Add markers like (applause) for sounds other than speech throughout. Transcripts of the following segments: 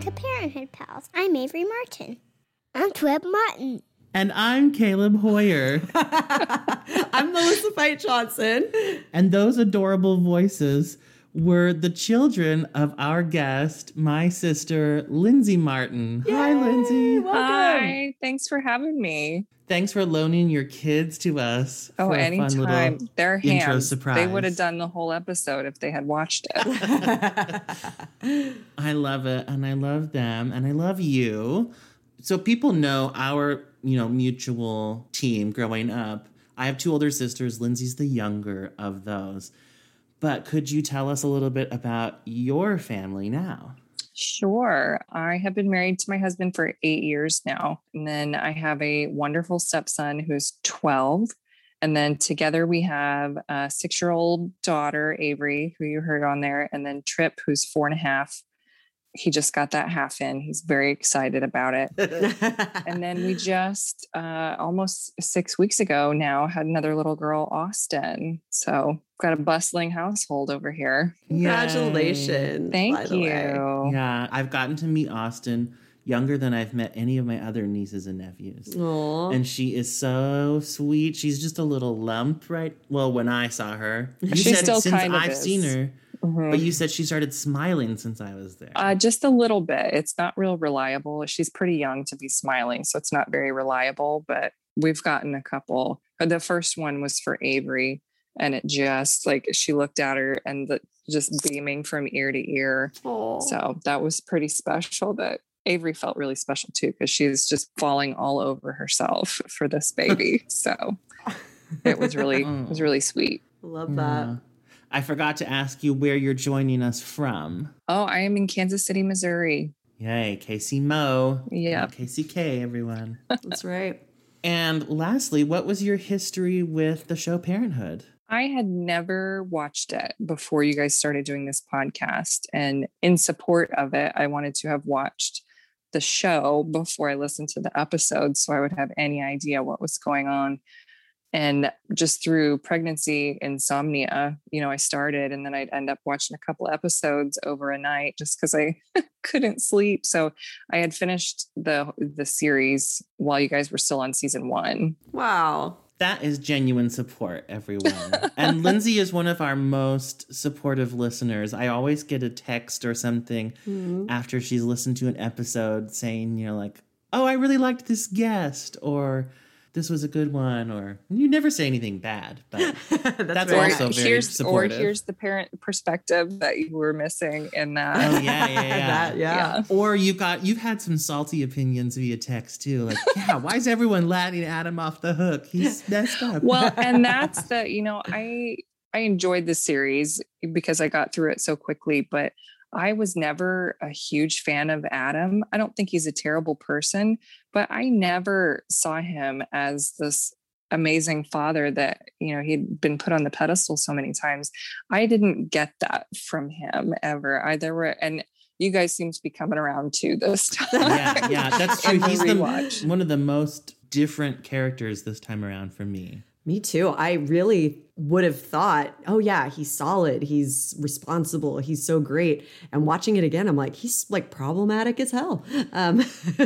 to Parenthood Pals. I'm Avery Martin. I'm Tweb Martin. And I'm Caleb Hoyer. (laughs) I'm Melissa Fite Johnson. And those adorable voices were the children of our guest, my sister, Lindsay Martin. Yay, Hi, Lindsay. Welcome. Hi, thanks for having me. Thanks for loaning your kids to us. Oh, anytime. Their hands. They would have done the whole episode if they had watched it. (laughs) I love it, and I love them, and I love you. So people know our, you know, mutual team growing up. I have two older sisters. Lindsay's the younger of those. But could you tell us a little bit about your family now? Sure. I have been married to my husband for eight years now. And then I have a wonderful stepson who's 12. And then together we have a six year old daughter, Avery, who you heard on there, and then Trip, who's four and a half. He just got that half in. He's very excited about it. and then we (laughs) just uh, almost six weeks ago now had another little girl, Austin. So got a bustling household over here. Congratulations. Thank you. Yeah, I've gotten to meet Austin younger than I've met any of my other nieces and nephews. Aw. And she is so sweet. She's just a little lump, right? Well, when I saw her, you She said still since kind of I've is. seen her, Mhm. but you said she started smiling since I was there. Uh, just a little bit. It's not real reliable. She's pretty young to be smiling, so it's not very reliable. But we've gotten a couple. Uh, The first one was for Avery, and it just like she looked at her and the, just beaming from ear to ear. Aw. So that was pretty special. That Avery felt really special too because she's just falling all over herself for this baby. (laughs) so it was really it was really sweet. Love that. Yeah. I forgot to ask you where you're joining us from. Oh, I am in Kansas City, Missouri. Yay, Casey Mo. Yeah. Casey K, everyone. (laughs) That's right. and lastly, what was your history with the show Parenthood? I had never watched it before you guys started doing this podcast. And in support of it, I wanted to have watched the show before I listened to the episode so I would have any idea what was going on. And just through pregnancy insomnia, you know, I started and then I'd end up watching a couple episodes over a night just because I (laughs) couldn't sleep. So I had finished the the series while you guys were still on season one. Wow. That is genuine support, everyone. (laughs) and Lindsay is one of our most supportive listeners. I always get a text or something Mhm. after she's listened to an episode saying, you know, like, oh, I really liked this guest, or this was a good one, or you never say anything bad, but (laughs) That's, That's very also nice. very here's supportive. or here's the parent perspective that you were missing in that. oh yeah, yeah, (laughs) yeah. That, yeah. Yeah. Or you got you've had some salty opinions via text too, like, (laughs) yeah, why is everyone letting Adam off the hook? He's messed up. well, and that's the you know I I enjoyed the series because I got through it so quickly, but I was never a huge fan of Adam. I don't think he's a terrible person, but I never saw him as this amazing father that you know he'd been put on the pedestal so many times i didn't get that from him ever i there were and you guys seem to be coming around too this (laughs) time yeah, yeah, that's true. He's the, one of the most different characters this time around for me. Me too. I really would have thought, oh yeah, he's solid. He's responsible. He's so great. And watching it again, I'm like, he's like problematic as hell. (laughs) Um,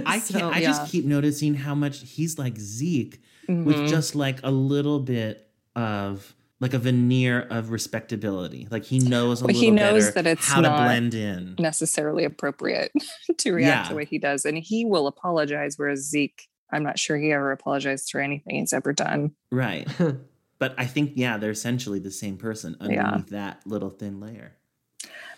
I so- can't, I yeah. just keep noticing how much he's like Zeke with Mhm. just like a little bit of like a veneer of respectability. Like he knows a Well, little he knows better that it's how to not blend in. necessarily appropriate (laughs) to react Yeah. the way he does. And he will apologize, whereas Zeke, I'm not sure he ever apologized for anything he's ever done. Right. (laughs) but I think yeah, they're essentially the same person underneath that little thin layer.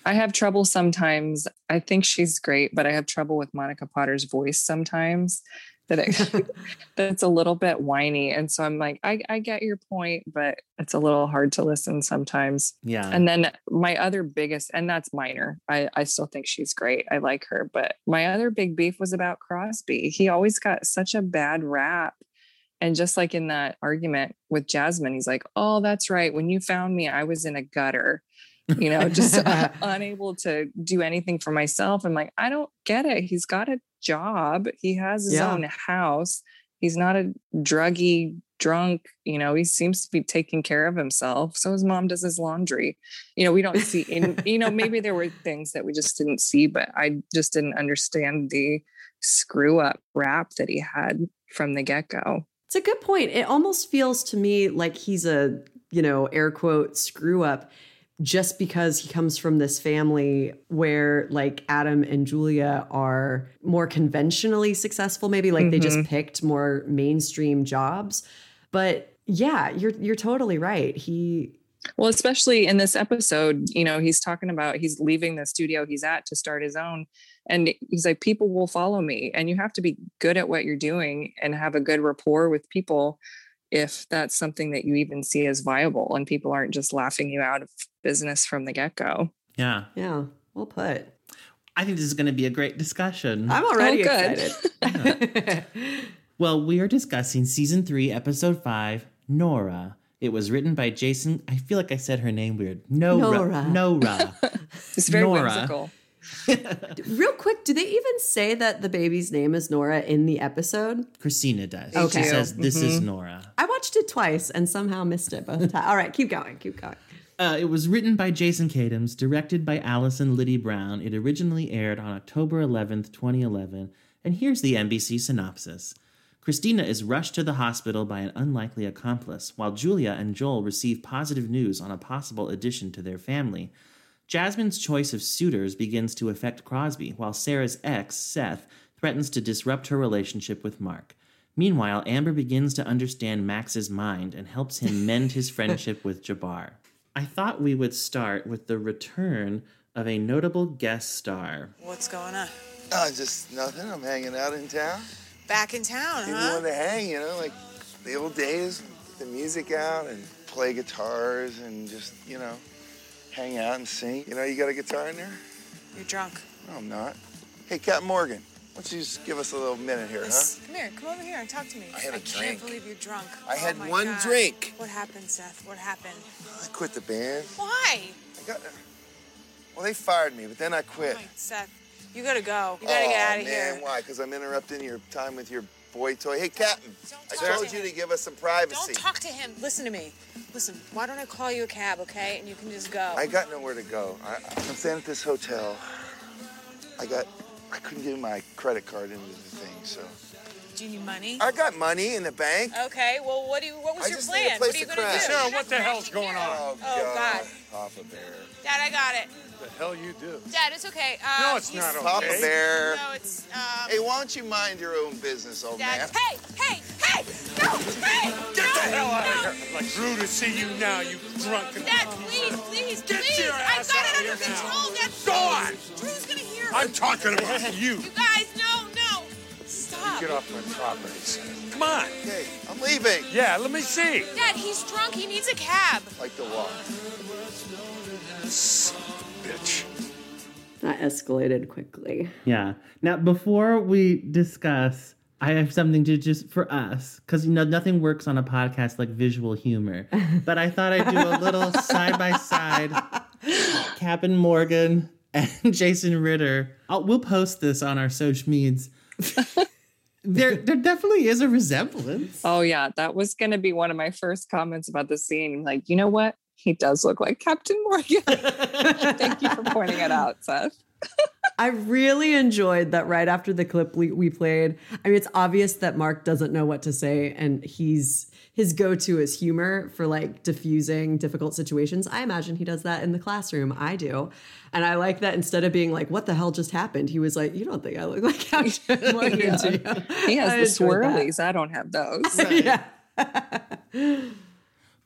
I have trouble sometimes. I think she's great, but I have trouble with Monica Potter's voice sometimes. (laughs) That it, (laughs) that's a little bit whiny, and so I'm like, I, I get your point, but it's a little hard to listen sometimes. Yeah. And then my other biggest, and that's minor. I, I still think she's great. I like her. But my other big beef was about Crosby. He always got such a bad rap. And just like in that argument with Jasmine, he's like, Oh, that's right. When you found me, I was in a gutter, you know, just uh, (laughs) unable to do anything for myself. I'm like, I don't get it. He's got a job, he has his Yeah. own house. he's not a druggy drunk you know he seems to be taking care of himself so his mom does his laundry you know we don't see in (laughs) you know maybe there were things that we just didn't see but i just didn't understand the screw up rap that he had from the get-go It's a good point. It almost feels to me like he's a, you know, air quote screw up just because he comes from this family where like Adam and Julia are more conventionally successful maybe like they just mm-hmm. picked more mainstream jobs. But yeah, you're you're totally right. He Well, especially in this episode, you know, he's talking about he's leaving the studio he's at to start his own. And he's like, people will follow me. And you have to be good at what you're doing and have a good rapport with people if that's something that you even see as viable and people aren't just laughing you out of business from the get go. Yeah. yeah, well put. I think this is going to be a great discussion. I'm already Oh, good. excited. (laughs) Well, we are discussing season three, episode five, Nora. It was written by Jason. I feel like I said her name weird. Nora. Nora. Nora. (laughs) It's very Nora. whimsical. (laughs) Real quick, do they even say that the baby's name is Nora in the episode? Christina does. Okay. She says, This is Nora. I watched it twice and somehow missed it both times. All right, keep going, keep going. Uh, it was written by Jason Katims, directed by Allison Liddi-Brown. It originally aired on October 11th, 2011. And here's the NBC synopsis Christina is rushed to the hospital by an unlikely accomplice, while Julia and Joel receive positive news on a possible addition to their family. Jasmine's choice of suitors begins to affect Crosby, while Sarah's ex, Seth, threatens to disrupt her relationship with Mark. Meanwhile, Amber begins to understand Max's mind and helps him mend his (laughs) friendship with Jabbar. I thought we would start with the return of a notable guest star. What's going on? Oh, just nothing. I'm hanging out in town. Back in town, People huh? want to hang, you know, like the old days, get the music out and play guitars and just, you know, hang out and sing. You know, you got a guitar in there? You're drunk. No, I'm not. Hey, Captain Morgan, why don't you just give us a little minute here, huh? Come here, come over here and talk to me. I had a can't believe you're drunk. I Oh had one God. drink. What happened, Seth? What happened? I quit the band. Why? I got. Well, they fired me, but then I quit. Wait, Seth, you gotta go. You gotta oh, get oh, out of man, here. why? Because I'm interrupting your time with your boy toy. Hey, Captain, I talk told to you him. to give us some privacy. Don't talk to him. Listen to me. Listen, why don't I call you a cab, okay? And you can just go. I got nowhere to go. I, I'm staying at this hotel. I got, I couldn't get my credit card into the thing, so Do you need money? I got money in the bank. Okay, well, what do you? What was I your just need a plan? place What are you to gonna crash. do? Sarah, You're what the hell's crashing going on? Oh, oh God. Papa Bear. Dad, I got it. The hell you do? Dad, it's okay. Uh, No, it's you- not okay. Papa Bear. No, it's. Um, Hey, why don't you mind your own business, old Dad. man? Hey, hey, hey! No, hey! Get no, the hell out no. of here! Like through to see you now, you drunken. Dad, please, please, Get please! your I've ass got out it under of here now. control, Dad. Go on. Drew's gonna hear. I'm talking about you. You guys, no, no! Stop! Get off my property, son. Come on. Okay, I'm leaving. Yeah, let me see. Dad, he's drunk. He needs a cab. Like the walk. Son of a bitch. That escalated quickly. Yeah. Now, before we discuss, I have something to just for us because you know nothing works on a podcast like visual humor. (laughs) But I thought I'd do a little side by side. (laughs) Captain Morgan and (laughs) Jason Ritter. I'll, we'll post this on our social medias. there, there definitely is a resemblance. Oh yeah, that was going to be one of my first comments about the scene. Like, you know what? He does look like Captain Morgan. (laughs) Thank you for pointing it out, Seth. (laughs) I really enjoyed that right after the clip we, we played. I mean, it's obvious that Mark doesn't know what to say, and he's his go-to is humor for like diffusing difficult situations. I imagine he does that in the classroom. I do. And I like that instead of being like, what the hell just happened? He was like, You don't think I look like Captain (laughs) Morgan, do you? He has I the enjoyed that. swirlies. I don't have those. yeah.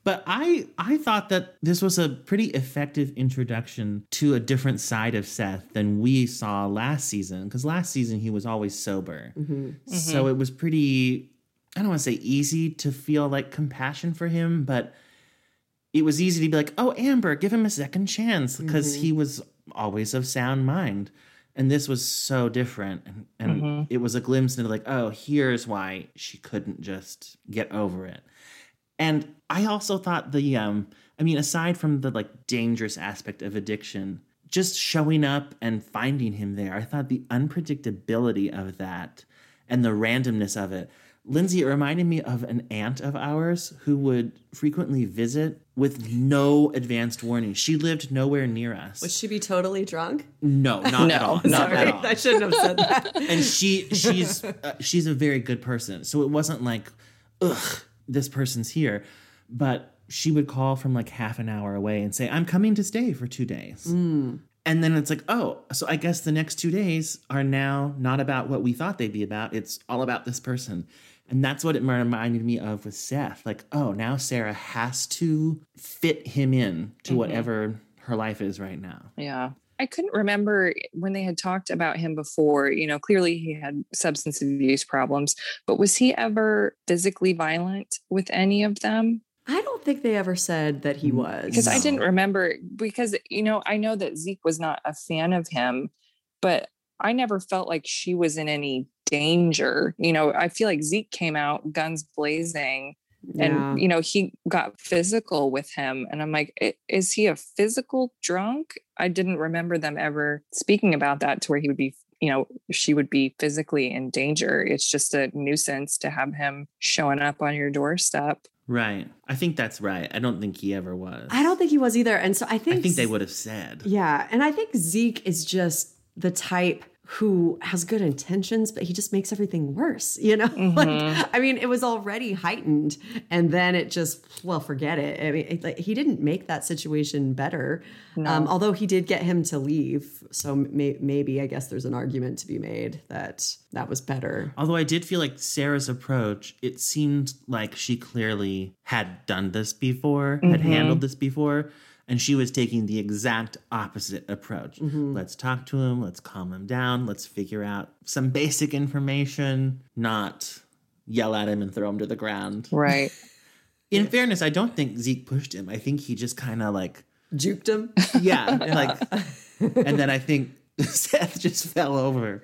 But I I thought that this was a pretty effective introduction to a different side of Seth than we saw last season because last season he was always sober. Mm-hmm. So mm-hmm. it was pretty I don't want to say easy to feel like compassion for him, but it was easy to be like, "Oh, Amber, give him a second chance" because mm-hmm. he was always of sound mind. And this was so different and, and it was a glimpse into like, "Oh, here's why she couldn't just get over it." And I also thought the um I mean aside from the like dangerous aspect of addiction, just showing up and finding him there, I thought the unpredictability of that and the randomness of it. Lindsay, it reminded me of an aunt of ours who would frequently visit with no advanced warning. She lived nowhere near us. Would she be totally drunk? no, not No. at all. Not Sorry, at all. I shouldn't have said that. and she she's uh, she's a very good person so it wasn't like ugh this person's here but she would call from like half an hour away and say i'm coming to stay for two days. Hmm. And then it's like oh so i guess the next two days are now not about what we thought they'd be about it's all about this person. And that's what it reminded me of with seth like oh now sarah has to fit him in to mm-hmm. whatever her life is right now. Yeah. I couldn't remember when they had talked about him before. You know, clearly he had substance abuse problems, but was he ever physically violent with any of them? I don't think they ever said that he was. Because I didn't remember, because, you know, I know that Zeke was not a fan of him, but I never felt like she was in any danger. You know, I feel like Zeke came out guns blazing Yeah. and you know he got physical with him and i'm like is he a physical drunk i didn't remember them ever speaking about that to where he would be you know she would be physically in danger it's just a nuisance to have him showing up on your doorstep right i think that's right i don't think he ever was I don't think he was either. And so I think I think they would have said. Yeah. And I think Zeke is just the type who has good intentions, but he just makes everything worse, you know? (laughs) like, I mean, it was already heightened and then it just, well, forget it. I mean, it, like, he didn't make that situation better. Um, although he did get him to leave. So may, maybe, I guess there's an argument to be made that that was better. Although I did feel like Sarah's approach, it seemed like she clearly had done this before, had handled this before, and she was taking the exact opposite approach. Mm-hmm. Let's talk to him, let's calm him down, let's figure out some basic information, not yell at him and throw him to the ground. right (laughs) In fairness, I don't think Zeke pushed him. I think he just kind of like, Juked him. yeah, like, (laughs) and then I think (laughs) Seth just fell over.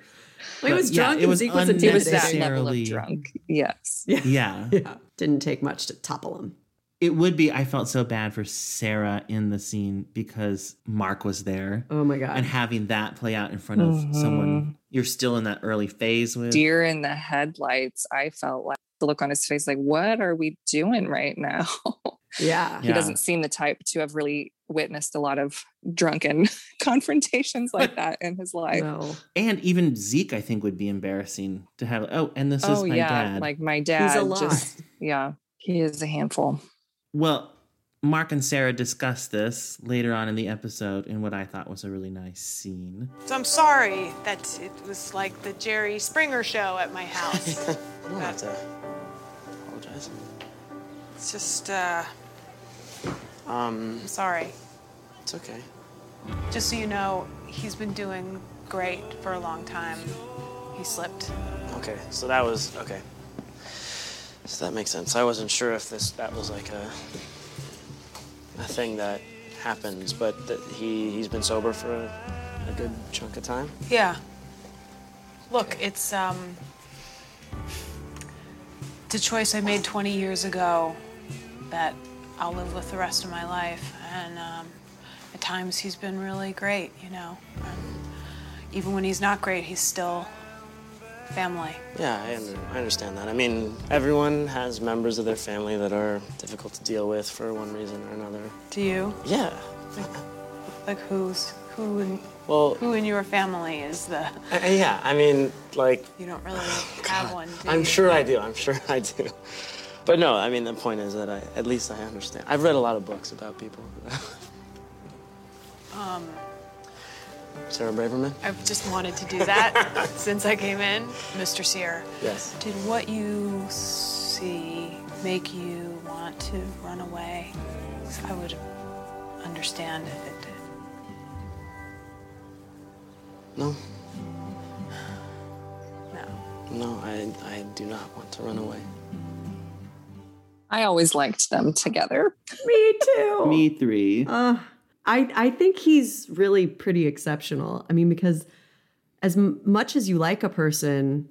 Well, he was yeah, drunk it and was Zeke was he was that level Unnecessarily- of drunk yes Yeah. Yeah. Didn't take much to topple him. It would be. I felt so bad for Sarah in the scene because Mark was there, Oh my God. and having that play out in front of someone mm-hmm. you're still in that early phase with. deer in the headlights i felt like the look on his face like what are we doing right now (laughs) yeah. he Yeah. doesn't seem the type to have really witnessed a lot of drunken (laughs) confrontations like that in his (laughs) life. No. And even Zeke, I think, would be embarrassing to have. Oh, and this is oh my yeah, dad. like my dad. lot. Just yeah, he is a handful. Well, Mark and Sarah discussed this later on in the episode in what I thought was a really nice scene. So I'm sorry that it was like the Jerry Springer show at my house. (laughs) I don't have to apologize. it's just, uh, Um, I'm sorry. it's okay. Just so you know, he's been doing great for a long time. He slipped. Okay, so that was okay. So that makes sense. I wasn't sure if this that was like a a thing that happens, but that he he's been sober for a, a good chunk of time. Yeah. Look, it's um it's a choice I made 20 years ago that I'll live with the rest of my life. And um, at times he's been really great, you know. And even when he's not great, he's still family. Yeah, I, I understand that. I mean, everyone has members of their family that are difficult to deal with for one reason or another. Do you? Yeah. Like who's who in Well, who in your family is the I- yeah. I mean, like you don't really (sighs) have one, I'm you? sure I do. I'm sure (laughs) I do. But no, I mean the point is that I at least I understand. I've read a lot of books about people. (laughs) Um Sarah Braverman? I've just wanted to do that (laughs) since I came in. Mr. Cyr, Yes. did what you see make you want to run away? I would understand if it did. No, No. no, I I do not want to run away. I always liked them together. Me too. Me three. Uh, I I think he's really pretty exceptional. I mean, because as m- much as you like a person,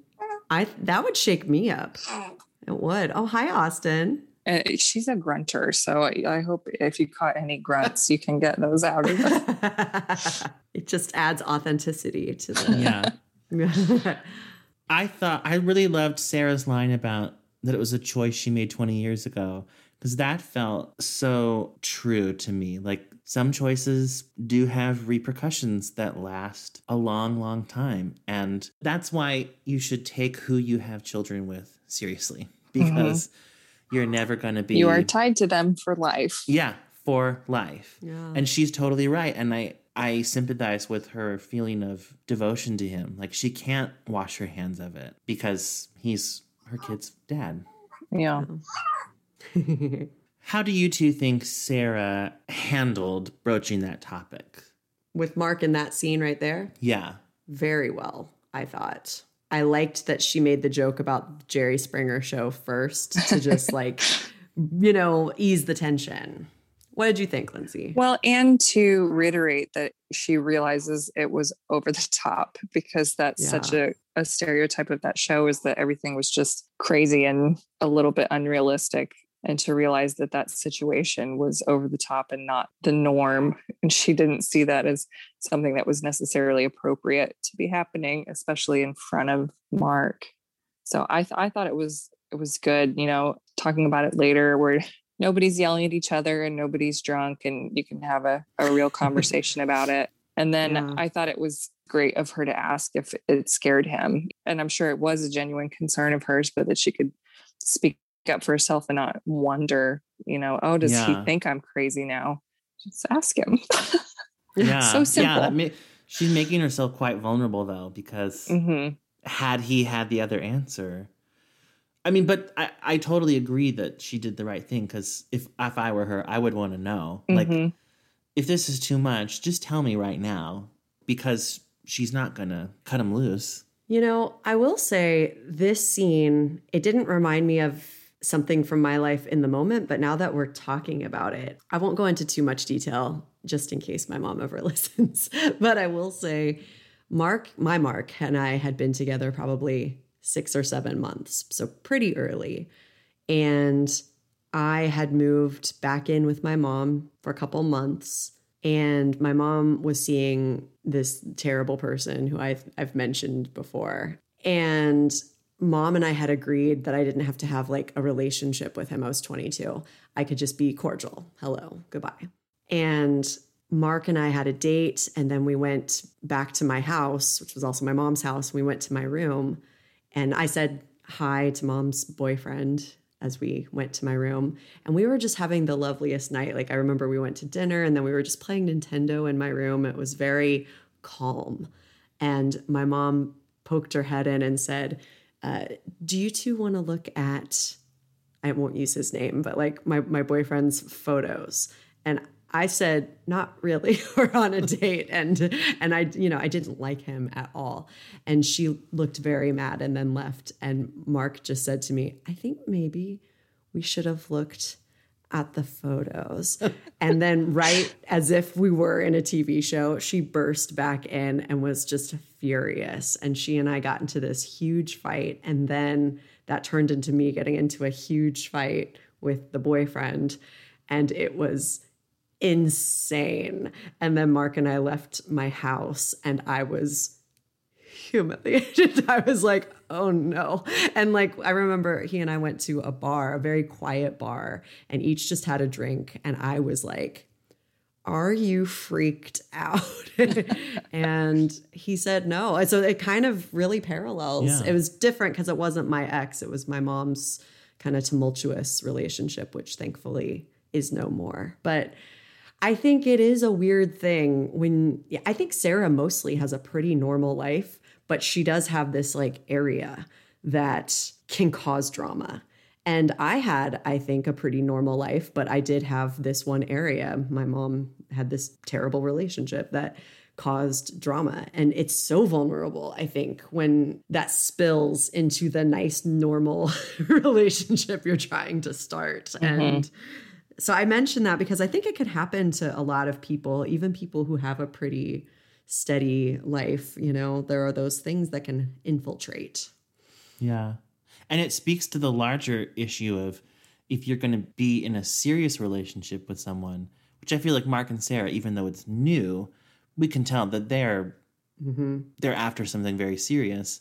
I that would shake me up. It would. Oh, hi, Austin. Uh, she's a grunter, so I, I hope if you caught any grunts, you can get those out of her. (laughs) it just adds authenticity to the. yeah. (laughs) I thought I really loved Sarah's line about that it was a choice she made 20 years ago because that felt so true to me. Like some choices do have repercussions that last a long, long time. And that's why you should take who you have children with seriously mm-hmm. because you're never going to be. You are tied to them for life. Yeah, for life. Yeah. And she's totally right. And I, I sympathize with her feeling of devotion to him. Like she can't wash her hands of it because he's her kid's dad. Yeah. (laughs) How do you two think Sarah handled broaching that topic? With Mark in that scene right there, Yeah. very well, I thought. I liked that she made the joke about the Jerry Springer show first to just (laughs) like, you know, ease the tension. What did you think, Lindsay? Well, and to reiterate that she realizes it was over the top because that's such a, a stereotype of that show is that everything was just crazy and a little bit unrealistic. And to realize that that situation was over the top and not the norm. And she didn't see that as something that was necessarily appropriate to be happening, especially in front of Mark. So I, th- I thought it was it was good, you know, talking about it later where (laughs) nobody's yelling at each other and nobody's drunk and you can have a, a real (laughs) conversation about it. And then Yeah. I thought it was great of her to ask if it scared him. And I'm sure it was a genuine concern of hers, but that she could speak up for herself and not wonder, you know, oh, does Yeah. he think I'm crazy now? Just ask him. (laughs) Yeah. So simple. Yeah. that ma- she's making herself quite vulnerable though, because hmm had he had the other answer, I mean, but I, I totally agree that she did the right thing because if if I were her, I would want to know. Like, Mhm. if this is too much, just tell me right now because she's not gonna cut him loose. You know, I will say this scene, it didn't remind me of something from my life in the moment, but now that we're talking about it, I won't go into too much detail just in case my mom (laughs) ever listens. but I will say, Mark, my Mark, and I had been together probably six or seven months, so pretty early. And I had moved back in with my mom for a couple months. And my mom was seeing this terrible person who I've, I've mentioned before. And mom and I had agreed that I didn't have to have like a relationship with him. I was 22. I could just be cordial. Hello, goodbye. And Mark and I had a date, and then we went back to my house, which was also my mom's house. We went to my room, and I said hi to mom's boyfriend as we went to my room. And we were just having the loveliest night. Like, I remember we went to dinner, and then we were just playing Nintendo in my room. It was very calm. And my mom poked her head in and said, uh, Do you two want to look at I won't use his name, but like my my boyfriend's photos. And I said, not really. (laughs) We're on a date. And and I, you know, I didn't like him at all. And she looked very mad and then left. And Mark just said to me, I think maybe we should have looked at the photos. and then right as if we were in a TV show, she burst back in and was just furious. And she and I got into this huge fight. And then that turned into me getting into a huge fight with the boyfriend. And it was insane. And then Mark and I left my house and I was humiliated. (laughs) I was like, oh no. And like, I remember he and I went to a bar, a very quiet bar, and each just had a drink. And I was like, are you freaked out? (laughs) and he said no. And so it kind of really parallels. Yeah. It was different because it wasn't my ex, it was my mom's kind of tumultuous relationship, which thankfully is no more. But I think it is a weird thing when I think Sarah mostly has a pretty normal life, but she does have this like area that can cause drama. And I had, I think, a pretty normal life, but I did have this one area. My mom had this terrible relationship that caused drama. And it's so vulnerable, I think, when that spills into the nice, normal (laughs) relationship you're trying to start. Mm-hmm. And so I mention that because I think it could happen to a lot of people, even people who have a pretty steady life. You know, there are those things that can infiltrate. Yeah. And it speaks to the larger issue of if you're going to be in a serious relationship with someone, which I feel like Mark and Sarah, even though it's new, we can tell that they're mm-hmm. they're after something very serious.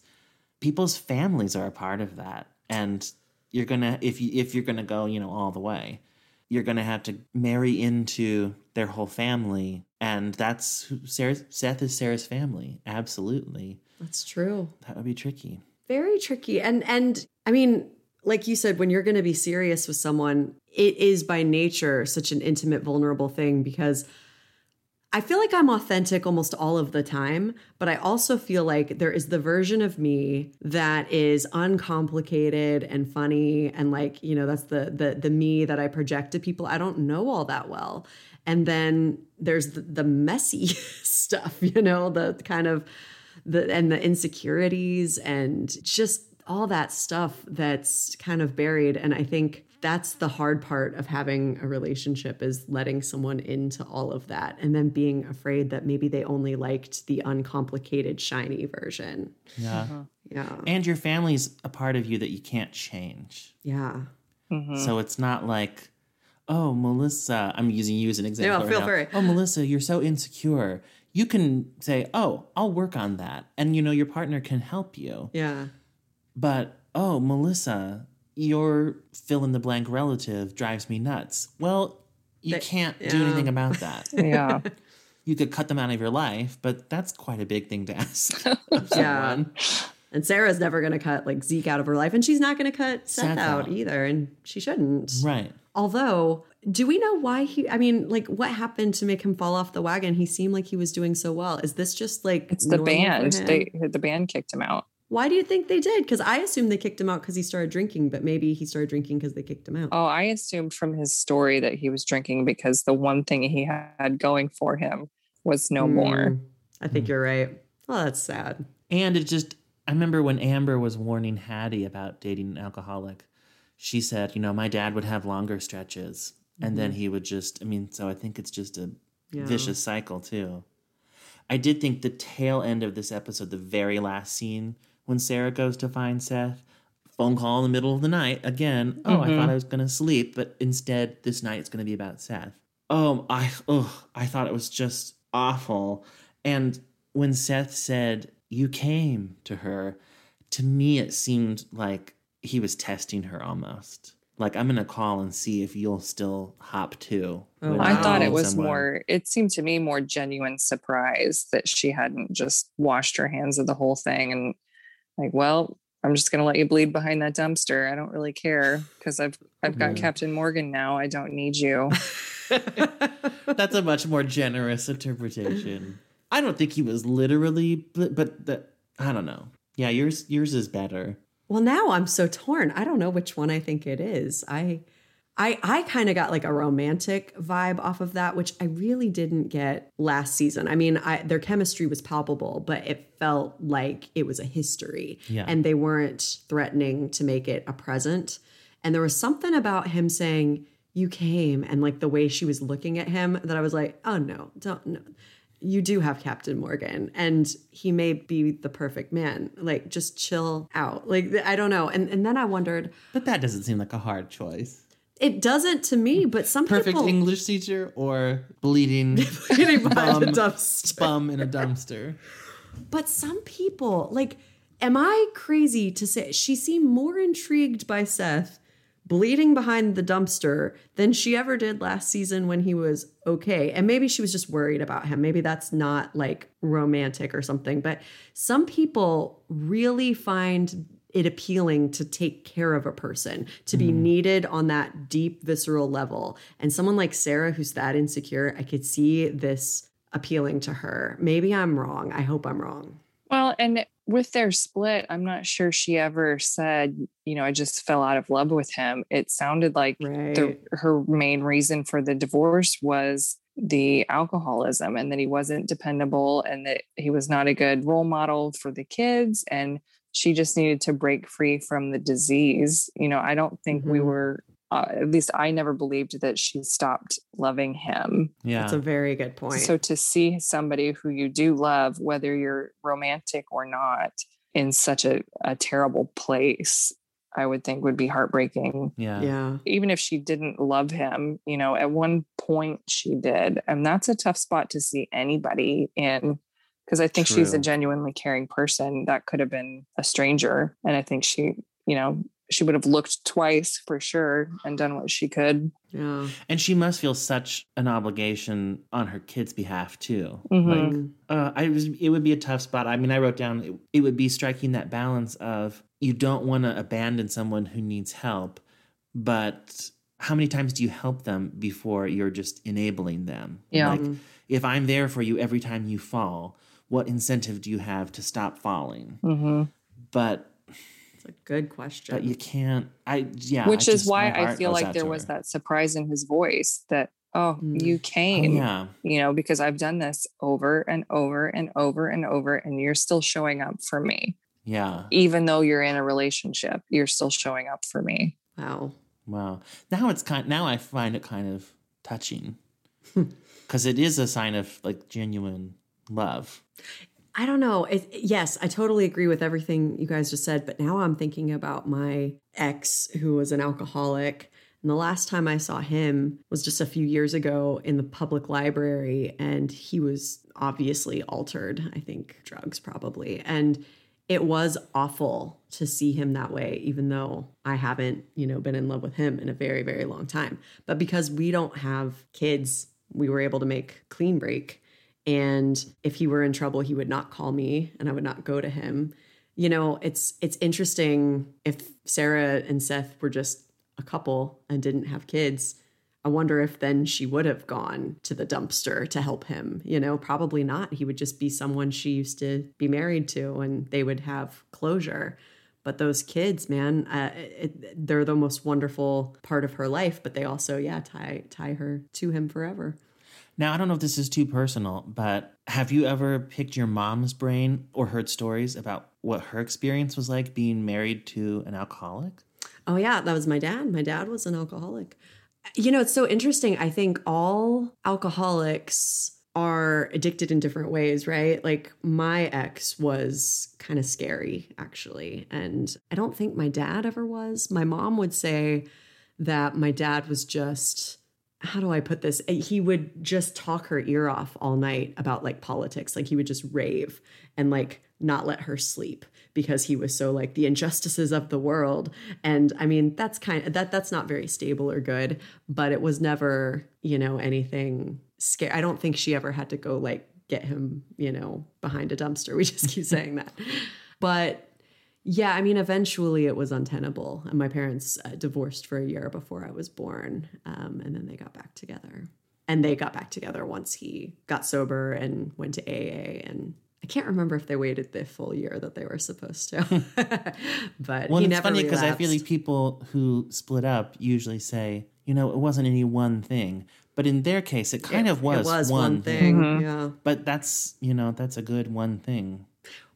People's families are a part of that, and you're gonna if you if you're gonna go, you know, all the way, you're gonna have to marry into their whole family, and that's. Seth is Sarah's family. Absolutely, That's true. that would be tricky. very tricky and and i mean like you said when you're going to be serious with someone it is by nature such an intimate vulnerable thing because i feel like i'm authentic almost all of the time but i also feel like there is the version of me that is uncomplicated and funny and like you know that's the the the me that i project to people. I don't know all that well. And then there's the, the messy (laughs) stuff you know the kind of the and the insecurities and just all that stuff that's kind of buried and i think that's the hard part of having a relationship is letting someone into all of that and then being afraid that maybe they only liked the uncomplicated shiny version Yeah, uh-huh. yeah and your family's a part of you that you can't change. yeah mm-hmm. So it's not like, oh, Melissa, I'm using you as an example. right feel now. free. Oh, Melissa, you're so insecure. You can say, oh, I'll work on that. And, you know, your partner can help you. yeah But, oh, Melissa, your fill in the blank relative drives me nuts. Well, you They- can't do anything about (laughs) that. Yeah. you could cut them out of your life, but that's quite a big thing to ask. (laughs) of Yeah. someone. and sarah's never going to cut like zeke out of her life and she's not going to cut seth, Seth out out. either and she shouldn't Right. Although, do we know why he? I mean, like, what happened to make him fall off the wagon? He seemed like he was doing so well. Is this just like It's the band. They the band kicked him out. Why do you think they did? Because I assumed they kicked him out because he started drinking, but maybe he started drinking because they kicked him out. Oh, I assumed from his story that he was drinking because the one thing he had going for him was no more. Mm, I think you're right. Oh, that's sad. And it just, I remember when Amber was warning Haddie about dating an alcoholic, she said, you know, my dad would have longer stretches. And then he would just, I mean, so I think it's just a Yeah. vicious cycle too. I did think the tail end of this episode, the very last scene, when Sarah goes to find Seth, phone call in the middle of the night again. Oh, I thought mm-hmm. I was going to sleep, but instead this night it's going to be about Seth. Oh, I oh, I thought it was just awful. And when Seth said, "You came to her," to me it seemed like he was testing her almost. Like I'm going to call and see if you'll still hop too. Oh, I thought it was somewhere." more, it seemed to me more genuine surprise that she hadn't just washed her hands of the whole thing and like, well, I'm just gonna let you bleed behind that dumpster. I don't really care because I've I've got Mhm. Captain Morgan now. I don't need you. (laughs) That's a much more generous interpretation. I don't think he was literally, but, but the, I don't know. Yeah, yours yours is better. Well, now I'm so torn. I don't know which one I think it is. I I I kind of got like a romantic vibe off of that, which I really didn't get last season. I mean, I their chemistry was palpable, but it felt like it was a history. Yeah. And they weren't threatening to make it a present. And there was something about him saying, You came, and like the way she was looking at him that I was like, Oh no, don't no you do have Captain Morgan and he may be the perfect man. Like just chill out. Like I don't know. And and then I wondered, But that doesn't seem like a hard choice. It doesn't to me, but some Perfect people English teacher or bleeding (laughs) bum, bum in a dumpster. But some people, like, am I crazy to say she seemed more intrigued by Seth bleeding behind the dumpster than she ever did last season when he was okay? And maybe she was just worried about him. Maybe that's not like romantic or something. But some people really find it appealing to take care of a person, to be mm. needed on that deep visceral level. And someone like Sarah, who's that insecure, I could see this appealing to her. Maybe I'm wrong. I hope I'm wrong. Well, and with their split, I'm not sure she ever said, you know, I just fell out of love with him. It sounded like Right. the, her main reason for the divorce was the alcoholism and that he wasn't dependable and that he was not a good role model for the kids and she just needed to break free from the disease you know i don't think we Mhm. were uh, at least i never believed that she stopped loving him Yeah. That's a very good point. so to see somebody who you do love whether you're romantic or not in such a, a terrible place i would think would be heartbreaking yeah. yeah. even if she didn't love him, you know, at one point she did. And that's a tough spot to see anybody in because I think she's a genuinely caring person. That could have been a stranger. And I think she, you know, she would have looked twice for sure and done what she could. Yeah. And she must feel such an obligation on her kids' behalf too. Mhm. Like, uh, I was, it would be a tough spot. I mean, I wrote down it, it would be striking that balance of you don't want to abandon someone who needs help, but how many times do you help them before you're just enabling them? Yeah. Like, if I'm there for you every time you fall, what incentive do you have to stop falling? hmm But It's a good question. but you can't. I yeah. Which I is just- why I feel like there was that surprise in his voice that, oh, Mm. you Oh, came, yeah. you know, because I've done this over and over and over and over, and you're still showing up for me. Yeah. Even though you're in a relationship, you're still showing up for me. wow. Wow. Now it's kind. Now I find it kind of touching (laughs) because it is a sign of like genuine love. I don't know. It, yes, I totally agree with everything you guys just said, but now I'm thinking about my ex who was an alcoholic. And the last time I saw him was just a few years ago in the public library, and he was obviously altered. I think drugs probably. And it was awful to see him that way, even though I haven't, you know, been in love with him in a very, very long time. But because we don't have kids, we were able to make clean break. And if he were in trouble, he would not call me and I would not go to him. You know, it's it's interesting if Sarah and Seth were just a couple and didn't have kids. I wonder if then she would have gone to the dumpster to help him. You know, probably not. He would just be someone she used to be married to and they would have closure. But those kids, man, uh, it, they're the most wonderful part of her life. But they also, yeah, tie tie her to him forever. Now I don't know if this is too personal, but have you ever picked your mom's brain or heard stories about what her experience was like being married to an alcoholic? Oh yeah, that was my dad. My dad was an alcoholic. You know, it's so interesting. I think all alcoholics are addicted in different ways, right? Like my ex was kind of scary actually, and I don't think my dad ever was. My mom would say that my dad was just how do I put this? Eh, he would just talk her ear off all night about like politics. Like he would just rave and like not let her sleep because he was so like the injustices of the world. And I mean, that's kind of that that's not very stable or good, but it was never, you know, anything scary. I don't think she ever had to go like get him, you know, behind a dumpster. (laughs) We just keep saying that. But yeah, I mean, eventually it was untenable, and my parents uh, divorced for a year before I was born, um, and then they got back together. And they got back together once he got sober and went to AA. And I can't remember if they waited the full year that they were supposed to, (laughs) but Well, he it's never funny because I feel like people who split up usually say, you know, it wasn't any one thing. But in their case, it kind It- of was, it was one, one thing. thing. Yeah. But that's, you know, that's a good one thing.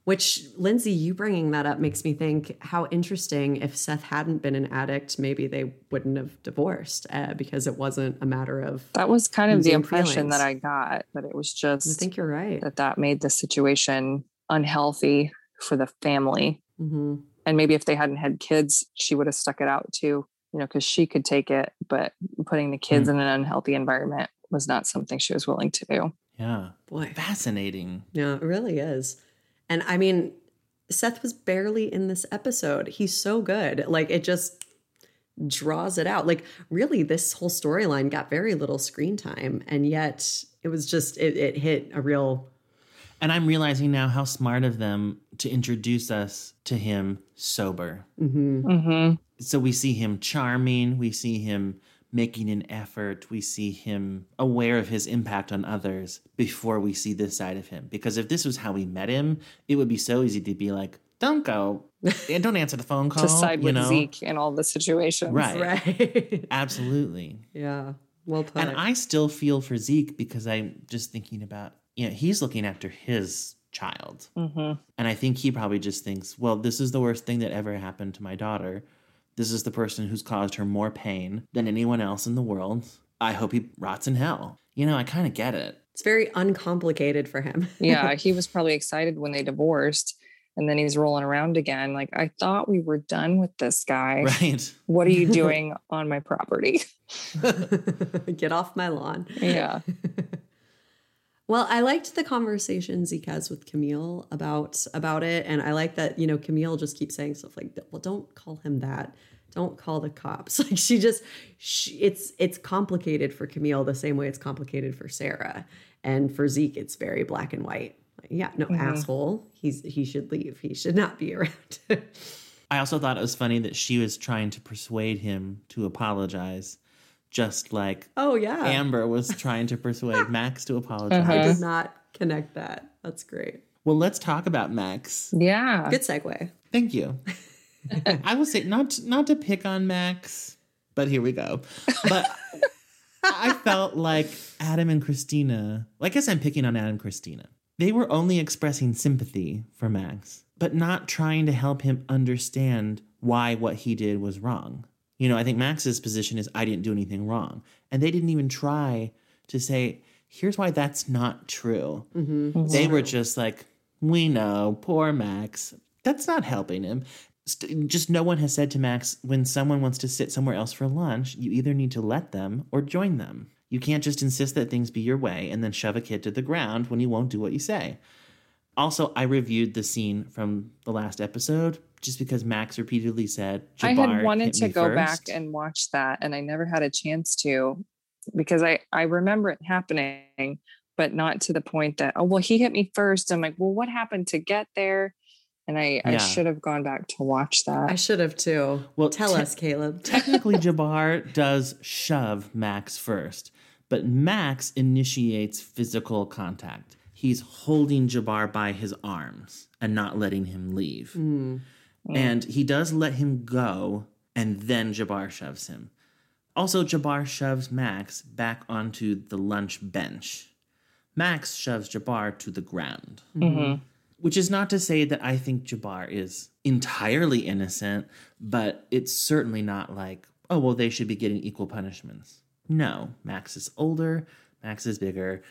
Which, Lindsay, you bringing that up makes me think how interesting if Seth hadn't been an addict, maybe they wouldn't have divorced uh, because it wasn't a matter of. That was kind of the impression feelings. that I got, that it was just I think you're right. that that made the situation unhealthy for the family. hmm And maybe if they hadn't had kids, she would have stuck it out too, you know, because she could take it, but putting the kids in an unhealthy environment was not something she was willing to do. Yeah. Boy. Fascinating. Yeah, it really is. And I mean, Seth was barely in this episode. He's so good. Like it just draws it out. Like really, this whole storyline got very little screen time, and yet it was just it, it hit a real. And I'm realizing now how smart of them to introduce us to him sober. mhm. Mm-hmm. So we see him charming, we see him making an effort, we see him aware of his impact on others before we see this side of him. Because if this was how we met him, it would be so easy to be like, don't go and (laughs) don't answer the phone call. to side with know? Zeke in all the situations. Right. Right. (laughs) Absolutely. yeah. Well put. And I still feel for Zeke because I'm just thinking about, you know, he's looking after his child. Mm-hmm. And I think he probably just thinks, well, this is the worst thing that ever happened to my daughter. This is the person who's caused her more pain than anyone else in the world. I hope he rots in hell. You know, I kind of get it. it's very uncomplicated for him. (laughs) Yeah, he was probably excited when they divorced. And then he's rolling around again. Like, I thought we were done with this guy. Right. What are you (laughs) doing on my property? (laughs) Get off my lawn. Yeah. Well, I liked the conversation Zeke has with Camille about about it, and I like that you know Camille just keeps saying stuff like, "Well, don't call him that. Don't call the cops." (laughs) Like she just, she, it's it's complicated for Camille the same way it's complicated for Sarah, and for Zeke it's very black and white. Like, yeah, no mm-hmm. asshole. He's he should leave. He should not be (laughs) around. I also thought it was funny that she was trying to persuade him to apologize, just like oh yeah, Amber was trying to persuade (laughs) Max to apologize. I Uh-huh. did not connect that. That's great. Well, let's talk about Max. Yeah. Good segue. Thank you. (laughs) I will say not not to pick on Max, but here we go. But I felt like Adam and Christina. Well, I guess I'm picking on Adam and Christina. They were only expressing sympathy for Max, but not trying to help him understand why what he did was wrong. You know, I think Max's position is I didn't do anything wrong, and they didn't even try to say, "Here's why that's not true." Mm-hmm. They were just like, we know, poor Max. That's not helping him. Just no one has said to Max, when someone wants to sit somewhere else for lunch, you either need to let them or join them. You can't just insist that things be your way and then shove a kid to the ground when he won't do what you say. Also, I reviewed the scene from the last episode just because Max repeatedly said, I had wanted to go first." back and watch that, and I never had a chance to because I I remember it happening, but not to the point that oh well he hit me first. I'm like, well, what happened to get there? And I I should have gone back to watch that. I should have too. Well, tell te- us, Caleb. (laughs) Technically, Jabbar does shove Max first, but Max initiates physical contact. He's holding Jabbar by his arms and not letting him leave. Hmm. And he does let him go, and then Jabbar shoves him. Also, Jabbar shoves Max back onto the lunch bench. Max shoves Jabbar to the ground. Mm-hmm. Which is not to say that I think Jabbar is entirely innocent, but it's certainly not like, oh, well, they should be getting equal punishments. No, Max is older, Max is bigger,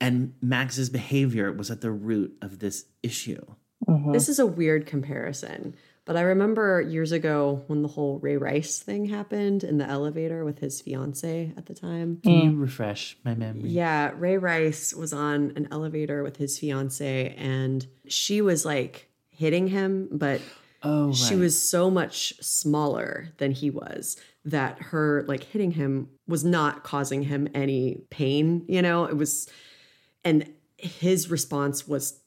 and Max's behavior was at the root of this issue. Mm-hmm. This is a weird comparison, but I remember years ago when the whole Ray Rice thing happened in the elevator with his fiance at the time. Can you refresh my memory? Yeah, Ray Rice was on an elevator with his fiance and she was like hitting him, but Oh, she was so much smaller than he was that her like hitting him was not causing him any pain, you know? It was and his response was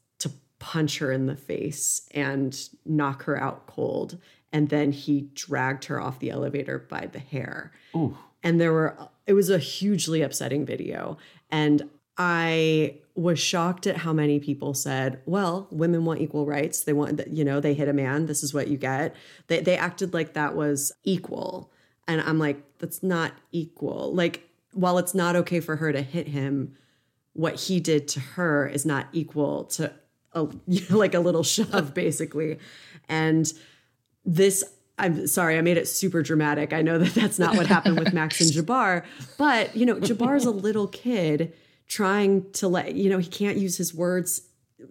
punch her in the face and knock her out cold. And then he dragged her off the elevator by the hair. And there were it was a hugely upsetting video. And i was shocked at how many people said well women want equal rights. They want you know they hit a man this is what you get. They, they acted like that was equal. And i'm like that's not equal. Like while it's not okay for her to hit him what he did to her is not equal to a, (laughs) like a little shove (laughs) basically and this I'm sorry, I made it super dramatic. I know that that's not what happened with Max and (laughs) Jabbar, but you know, Jabbar's a little kid trying to let, you know, he can't use his words.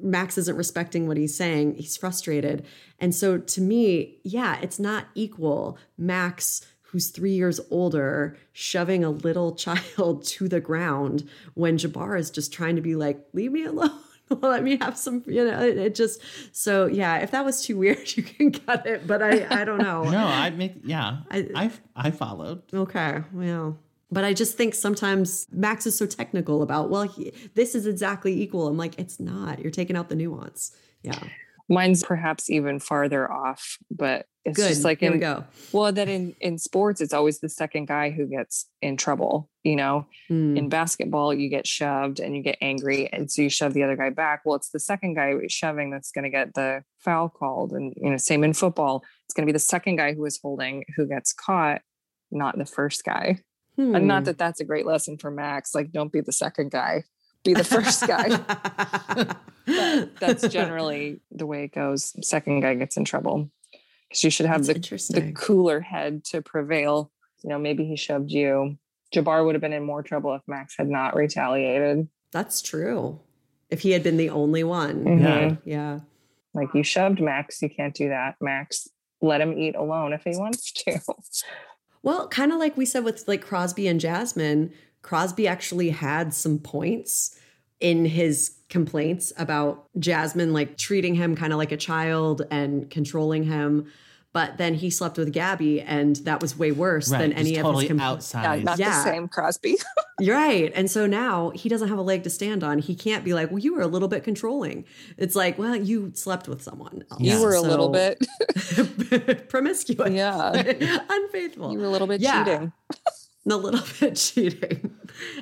Max isn't respecting what he's saying. He's frustrated. And so to me, yeah, it's not equal. Max, who's three years older, shoving a little child to the ground when Jabbar is just trying to be like, leave me alone. (laughs) Let me have some, you know, it, it just, so yeah, if that was too weird, (laughs) you can cut it, but I, I don't know. No, I make, yeah, I- I, I, followed. Okay, well, but I just think sometimes Max is so technical about, well, he, this is exactly equal. I'm like, it's not. You're taking out the nuance. Yeah, Mine's perhaps even farther off, but it's good. just like Here in, we go. well that in in sports it's always the second guy who gets in trouble you know Hmm. in basketball you get shoved and you get angry and so you shove the other guy back well it's the second guy shoving that's going to get the foul called and you know same in football it's going to be the second guy who is holding who gets caught not the first guy and Hmm. not that that's a great lesson for max like don't be the second guy be the first guy (laughs) but that's generally the way it goes second guy gets in trouble because you should have That's the, the cooler head to prevail you know maybe he shoved you jabbar would have been in more trouble if max had not retaliated That's true. If he had been the only one. Mhm. Yeah. Yeah. like you shoved max you can't do that max let him eat alone if he wants to Well, kind of like we said with like Crosby and Jasmine, Crosby actually had some points in his complaints about Jasmine like treating him kind of like a child and controlling him. But then he slept with Gabby, and that was way worse Right, than just any totally of his compl- Yeah, outside. not Yeah. the same Crosby. (laughs) You're right. And so now he doesn't have a leg to stand on. He can't be like, well, you were a little bit controlling. It's like, well, you slept with someone. Else. You were a little bit. (laughs) promiscuous. Yeah. (laughs) Unfaithful. You were a little bit Yeah. cheating. A little (laughs) bit cheating.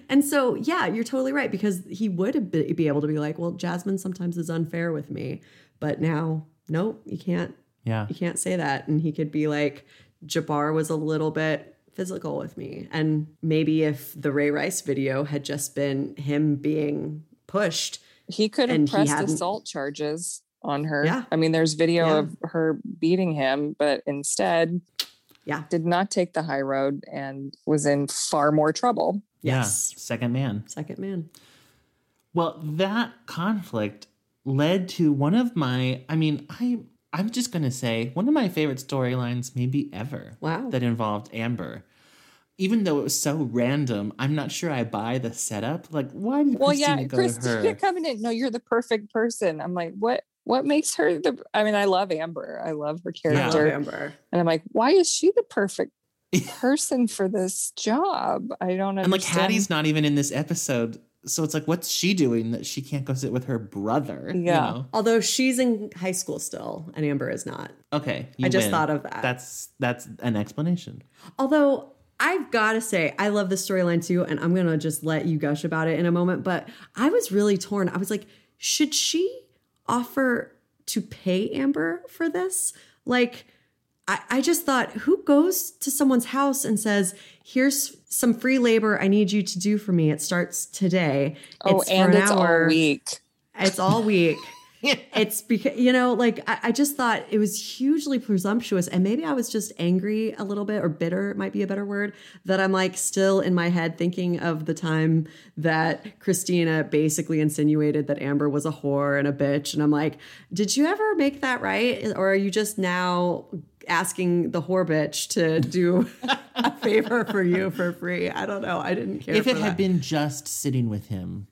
And so, yeah, you're totally right because he would be be able to be like, well, Jasmine sometimes is unfair with me, but now, nope, you can't. yeah. You can't say that. And he could be like, Jabbar was a little bit physical with me. And maybe if the Ray Rice video had just been him being pushed, He could have pressed assault charges on her. Yeah. I mean, there's video Yeah. of her beating him, but instead yeah, did not take the high road and was in far more trouble. yes, Yeah. Second man. second man. Well, that conflict led to one of my I mean, I I'm just going to say one of my favorite storylines maybe ever. Wow. That involved Amber. Even though it was so random, I'm not sure I buy the setup. Like, why did Well, Christina yeah, go Christina to her? coming in. No, you're the perfect person. I'm like, what? What makes her the? I mean, I love Amber. I love her character. Yeah. Character, Amber. and I'm like, why is she the perfect (laughs) person for this job? I don't understand. And like Haddie's not even in this episode. So it's like, what's she doing that she can't go sit with her brother? you Yeah. know? Although she's in high school still and Amber is not. Okay. I just win. thought of that. That's that's an explanation. Although I've got to say, I love this storyline too, and I'm gonna just let you gush about it in a moment. But I was really torn. I was like, should she offer to pay Amber for this? Like, I, I just thought, who goes to someone's house and says, "Here's some free labor I need you to do for me. It starts today. Oh, for and an it's hour. all week. It's all week." (laughs) It's because you know, like I, I just thought it was hugely presumptuous, and maybe I was just angry a little bit, or bitter might be a better word. That I'm like still in my head thinking of the time that Christina basically insinuated that Amber was a whore and a bitch, and I'm like, did you ever make that right, or are you just now asking the whore bitch to do (laughs) a favor for you for free? I don't know. I didn't care. if it had that. been just sitting with him,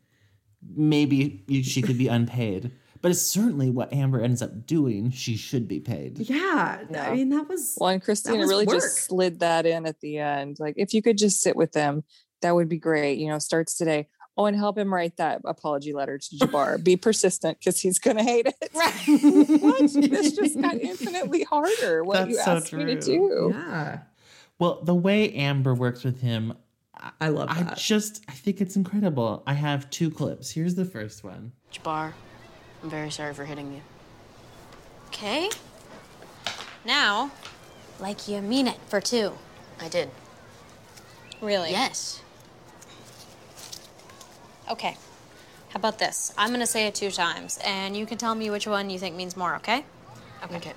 maybe she could be unpaid. But it's certainly what Amber ends up doing. She should be paid. yeah, I mean that was Well, and Christina really work. just slid that in at the end. Like, if you could just sit with them, that would be great. You know, starts today. Oh, and help him write that apology letter to Jabbar. be (laughs) persistent because he's going to hate it. (laughs) what? This just got infinitely harder. What you That's so asked me to true. do. yeah. Well, the way Amber works with him, I love I just I think it's incredible. I have two clips. Here's the first one. Jabbar, I'm very sorry for hitting you. Okay. Now, like you mean it for two. I did. Really? Yes. Okay. How about this? I'm gonna say it two times, and you can tell me which one you think means more, okay? Okay.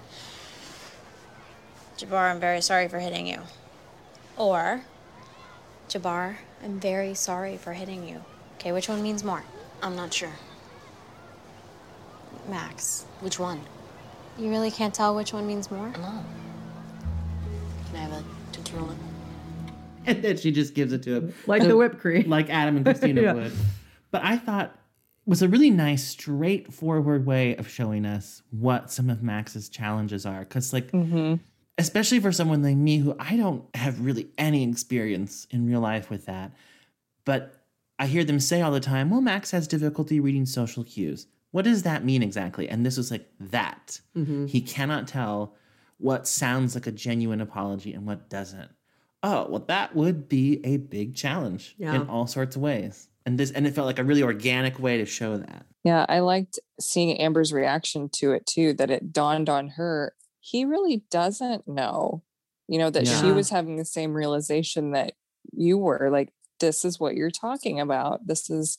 Jabbar, I'm very sorry for hitting you. Or, Jabbar, I'm very sorry for hitting you. Okay, which one means more? I'm not sure. Max, Which one? you really can't tell which one means more? No. Can I have a Tootsie Roll? And then she just gives it to him. (laughs) Like the whipped cream. (laughs) Like Adam and Christina (laughs) Yeah. would. But I thought was a really nice, straightforward way of showing us what some of Max's challenges are. Because, like, mm-hmm. especially for someone like me who I don't have really any experience in real life with that, but I hear them say all the time, well, Max has difficulty reading social cues. What does that mean exactly? And this was like that. Mm-hmm. He cannot tell what sounds like a genuine apology and what doesn't. Oh, well, that would be a big challenge Yeah. in all sorts of ways. And this and it felt like a really organic way to show that. Yeah, I liked seeing Amber's reaction to it too, that it dawned on her he really doesn't know, you know, that she was having the same realization that you were like, this is what you're talking about. This is,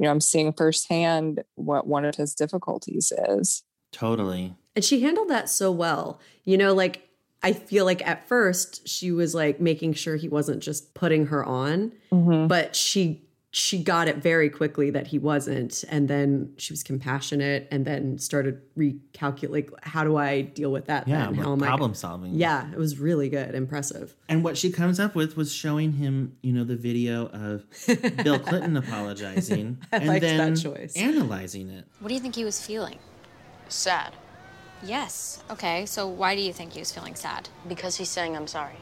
you know, I'm seeing firsthand what one of his difficulties is. Totally. And she handled that so well. You know, like I feel like at first she was like making sure he wasn't just putting her on, Mm-hmm. but she she got it very quickly that he wasn't and then she was compassionate and then started recalculate how do i deal with that Yeah, then how am problem I solving. yeah it was really good impressive And what she comes up with was showing him, you know, the video of (laughs) Bill Clinton apologizing (laughs) I and liked that then choice. analyzing it. What do you think he was feeling? Sad. Yes. Okay, so why do you think he was feeling sad? Because he's saying I'm sorry.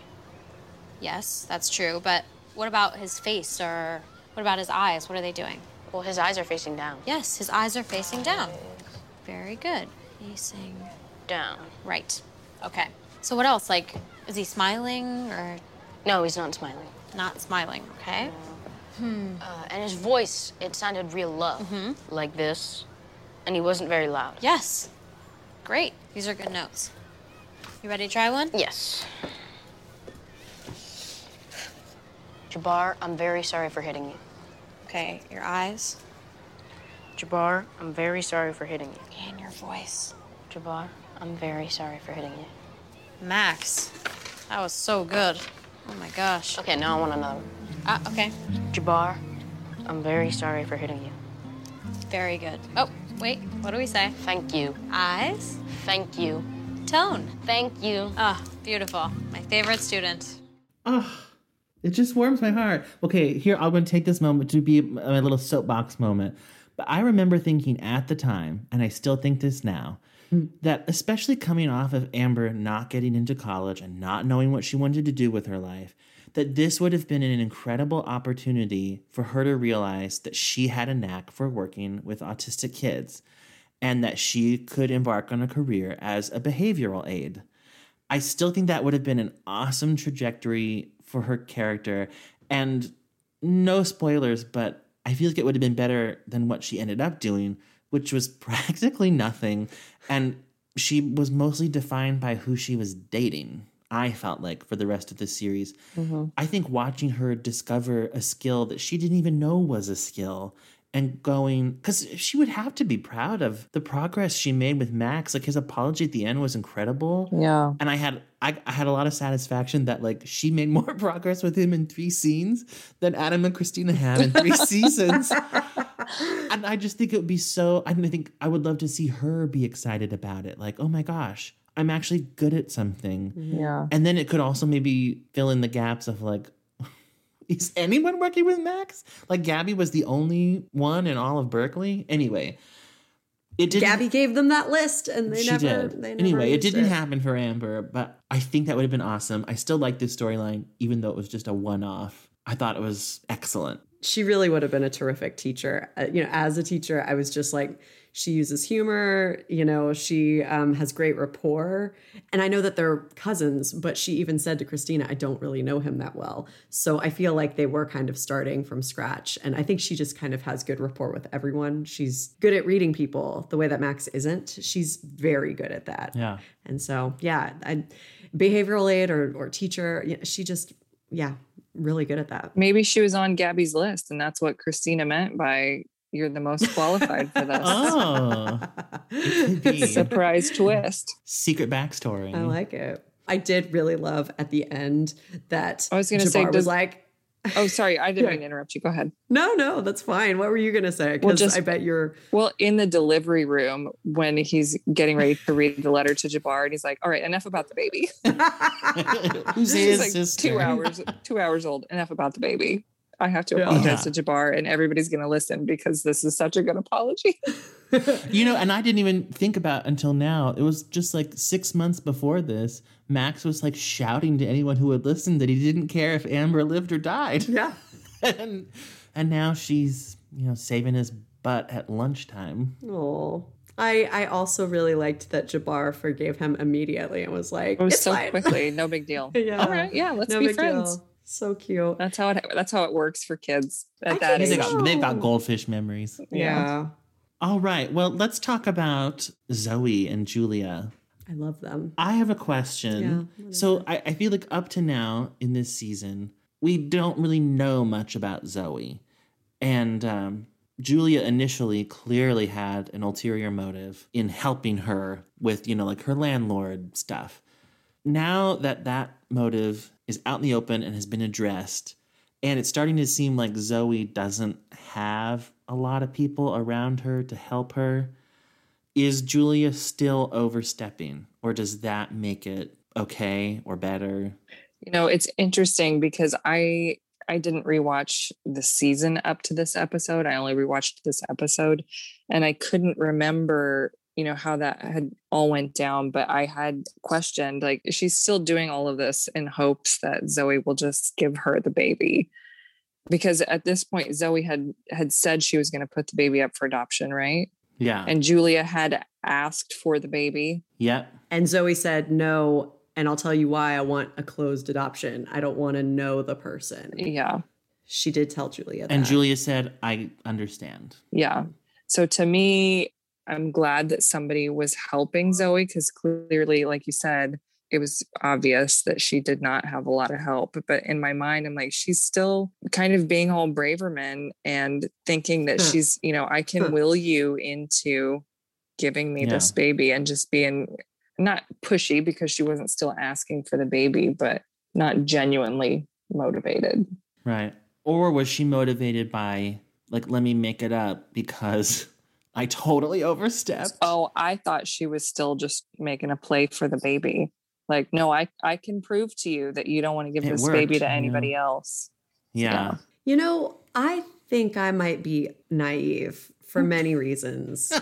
Yes, that's true, but what about his face or what about his eyes? What are they doing? Well, his eyes are facing down. Yes, his eyes are facing down. Very good. Facing Down. right. Okay. So what else? Like, is he smiling or No, he's not smiling. not smiling? Okay. Uh, and his voice, it sounded real low. Like this. And he wasn't very loud. Yes. Great. These are good notes. You ready to try one? Yes. Jabbar, I'm very sorry for hitting you. Okay, your eyes Jabbar, I'm very sorry for hitting you. and your voice. Jabbar, I'm very sorry for hitting you. Max, that was so good. Oh my gosh. Okay, now I want another one. Ah, okay. Jabbar, I'm very sorry for hitting you. Very good. Oh, wait. What do we say? Thank you. Eyes, Thank you. tone. Thank you. Ah, beautiful. My favorite student. Oh, it just warms my heart. Okay, here I'm going to take this moment to be my little soapbox moment. But I remember thinking at the time, and I still think this now, hmm. that especially coming off of Amber not getting into college and not knowing what she wanted to do with her life, that this would have been an incredible opportunity for her to realize that she had a knack for working with autistic kids and that she could embark on a career as a behavioral aide. I still think that would have been an awesome trajectory for her character. And no spoilers, but I feel like it would have been better than what she ended up doing, which was (laughs) practically nothing. And she was mostly defined by who she was dating. I felt like for the rest of the series. Mm-hmm. I think watching her discover a skill that she didn't even know was a skill and going because she would have to be proud of the progress she made with Max. Like his apology at the end was incredible. Yeah. And I had I, I had a lot of satisfaction that like she made more (laughs) progress with him in three scenes than Adam and Christina had in three (laughs) seasons. (laughs) And I just think it would be so I think I would love to see her be excited about it. Like, oh my gosh, I'm actually good at something. Yeah. And then it could also maybe fill in the gaps of like, is anyone working with Max? Like Gabby was the only one in all of Berkeley. Anyway, it didn't. Gabby gave them that list and they she never did. they never anyway, it didn't happen for Amber, but I think that would have been awesome. I still like this storyline, even though it was just a one-off. I thought it was excellent. she really would have been a terrific teacher. Uh, you know, as a teacher, I was just like, she uses humor. You know, she um, has great rapport, and I know that they're cousins. But she even said to Christina, "I don't really know him that well." So I feel like they were kind of starting from scratch, and I think she just kind of has good rapport with everyone. She's good at reading people the way that Max isn't. She's very good at that. Yeah. And so, yeah, I, behavioral aid or or teacher, yeah, she just, yeah, really good at that. Maybe she was on Gabby's list, and that's what Christina meant by "you're the most qualified for this." Oh, it could be. Surprise twist. Secret backstory. I like it. I did really love at the end that I was gonna Jabbar say, was like, Oh, sorry, I didn't Yeah. mean to interrupt you. Go ahead. "No, no, that's fine." What were you gonna say? Because just- I bet you're. Well, in the delivery room when he's getting ready to read the letter to Jabbar, and he's like, "All right, enough about the baby." (laughs) (laughs) Who's He's his like sister? two hours, two hours old. Enough about the baby. I have to apologize Yeah. to Jabbar, and everybody's going to listen because this is such a good apology. (laughs) You know, and I didn't even think about until now. It was just like six months before this. Max was like shouting to anyone who would listen that he didn't care if Amber lived or died. Yeah. (laughs) and and now she's you know saving his butt at lunchtime. Oh. I, I also really liked that Jabbar forgave him immediately and was like, It was "It's so fine." quickly, (laughs) no big deal. Yeah. All right, yeah, let's No be big friends. deal. So cute. That's how it. That's how it works for kids at I that think They've got, they've got goldfish memories. Yeah. All right. Well, let's talk about Zoe and Julia. I love them. I have a question. Yeah, so I, I feel like up to now in this season, we don't really know much about Zoe. And um, Julia initially clearly had an ulterior motive in helping her with, you know, like her landlord stuff. Now that that motive is out in the open and has been addressed, And it's starting to seem like Zoe doesn't have a lot of people around her to help her. Is Julia still overstepping, or does that make it okay or better? You know, it's interesting because I I didn't rewatch the season up to this episode. I only rewatched this episode and I couldn't remember, you know, how that had all went down, but I had questioned like she's still doing all of this in hopes that Zoe will just give her the baby. Because at this point Zoe had had said she was going to put the baby up for adoption, right? Yeah. And Julia had asked for the baby. yep. And Zoe said, no. And I'll tell you why I want a closed adoption. I don't want to know the person. Yeah. She did tell Julia that. And Julia said, I understand. Yeah. So to me, I'm glad that somebody was helping Zoe because clearly, like you said, it was obvious that she did not have a lot of help. But in my mind, I'm like, she's still kind of being all braverman and thinking that Huh. she's, you know, I can Huh. will you into giving me Yeah. this baby and just being not pushy because she wasn't still asking for the baby, but not genuinely motivated. Right. Or was she motivated by, like, let me make it up because I totally overstepped? Oh, I thought she was still just making a play for the baby. Like, no, I I can prove to you that you don't want to give It this baby worked, to yeah. anybody else. yeah. You know, I think I might be naive for (laughs) many reasons.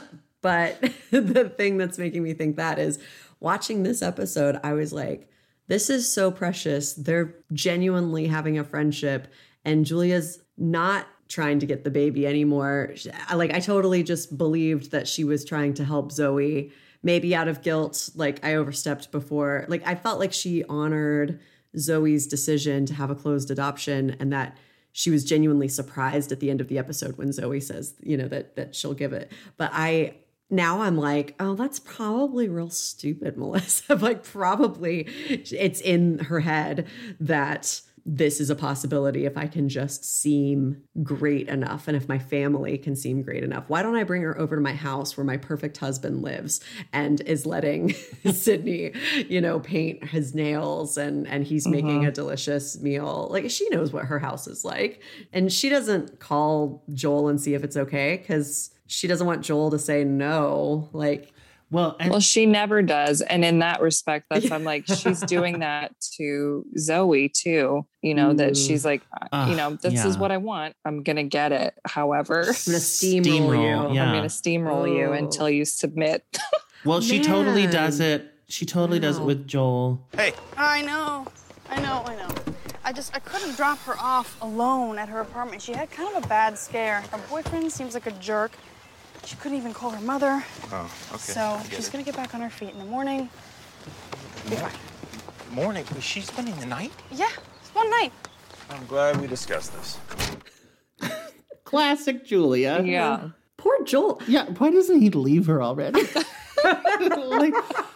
but (laughs) the thing that's making me think that is watching this episode, I was like, this is so precious. They're genuinely having a friendship, and Julia's not trying to get the baby anymore. Like, I totally just believed that she was trying to help Zoe, maybe out of guilt. Like, I overstepped before. Like, I felt like she honored Zoe's decision to have a closed adoption and that she was genuinely surprised at the end of the episode when Zoe says, you know, that that she'll give it. But I now I'm like, oh, that's probably real stupid, (laughs) Melissa. like probably it's in her head that this is a possibility if I can just seem great enough and if my family can seem great enough. Why don't I bring her over to my house where my perfect husband lives and is letting (laughs) Sydney, you know, paint his nails and and he's mm-hmm. making a delicious meal. Like she knows what her house is like. And she doesn't call Joel and see if it's okay cuz she doesn't want Joel to say no. Like Well, and Well, she never does. And in that respect, that's I'm like, (laughs) she's doing that to Zoe too. You know, that Mm. she's like, Ugh, you know, this is what I want. I'm gonna get it. However, I'm gonna steamroll, Steamroll, you. yeah. I'm gonna steamroll you Oh. until you submit. (laughs) well, she totally does it. She totally does it with Joel. Hey, I know. I know, I know. I just, I couldn't drop her off alone at her apartment. She had kind of a bad scare. Her boyfriend seems like a jerk. She couldn't even call her mother. Oh, okay. So she's it. gonna get back on her feet in the morning. Be fine. Morning. She's spending the night? Yeah, it's one night. I'm glad we discussed this. (laughs) Classic Julia. yeah. Poor Joel. Yeah. Why doesn't he leave her already? (laughs) (laughs) like,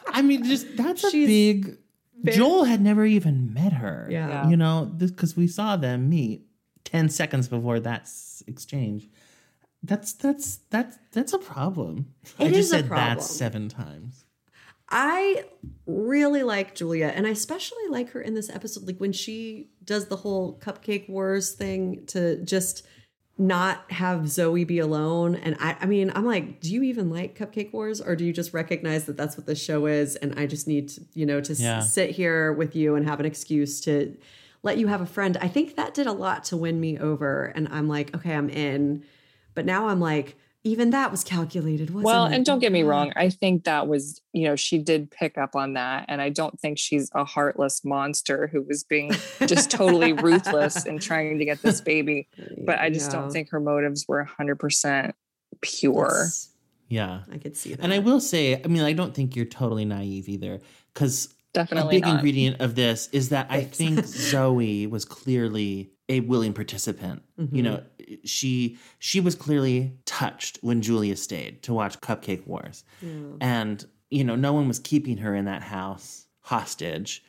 I mean, just that's a She's big. very- Joel had never even met her. Yeah. Yeah. You know, because we saw them meet ten seconds before that exchange. That's that's that's that's a problem. I just is a said problem. that seven times. I really like Julia, and I especially like her in this episode. Like when she does the whole cupcake wars thing to just not have Zoe be alone. And I, I mean, I'm like, do you even like Cupcake Wars, or do you just recognize that that's what the show is? And I just need to, you know, to s- sit here with you and have an excuse to let you have a friend. I think that did a lot to win me over. And I'm like, okay, I'm in. But now I'm like, even that was calculated. Wasn't Well, it? and don't get me wrong. I think that was, you know, she did pick up on that. And I don't think she's a heartless monster who was being just totally ruthless in (laughs) trying to get this baby. But I just Yeah. don't think her motives were 100% pure. That's- Yeah. I could see that. And I will say, I mean, I don't think you're totally naive either, because definitely a big not. ingredient of this is that I think (laughs) Zoe was clearly a willing participant. Mm-hmm. You know, she she was clearly touched when Julia stayed to watch Cupcake Wars, and you know, no one was keeping her in that house hostage.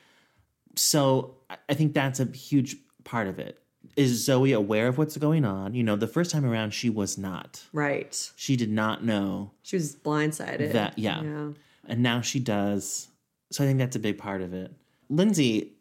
So I- I think that's a huge part of it. Is Zoe aware of what's going on? You know, the first time around, she was not. right. She did not know She was blindsided. That- yeah. Yeah. and now she does. So I think that's a big part of it. Lindsay,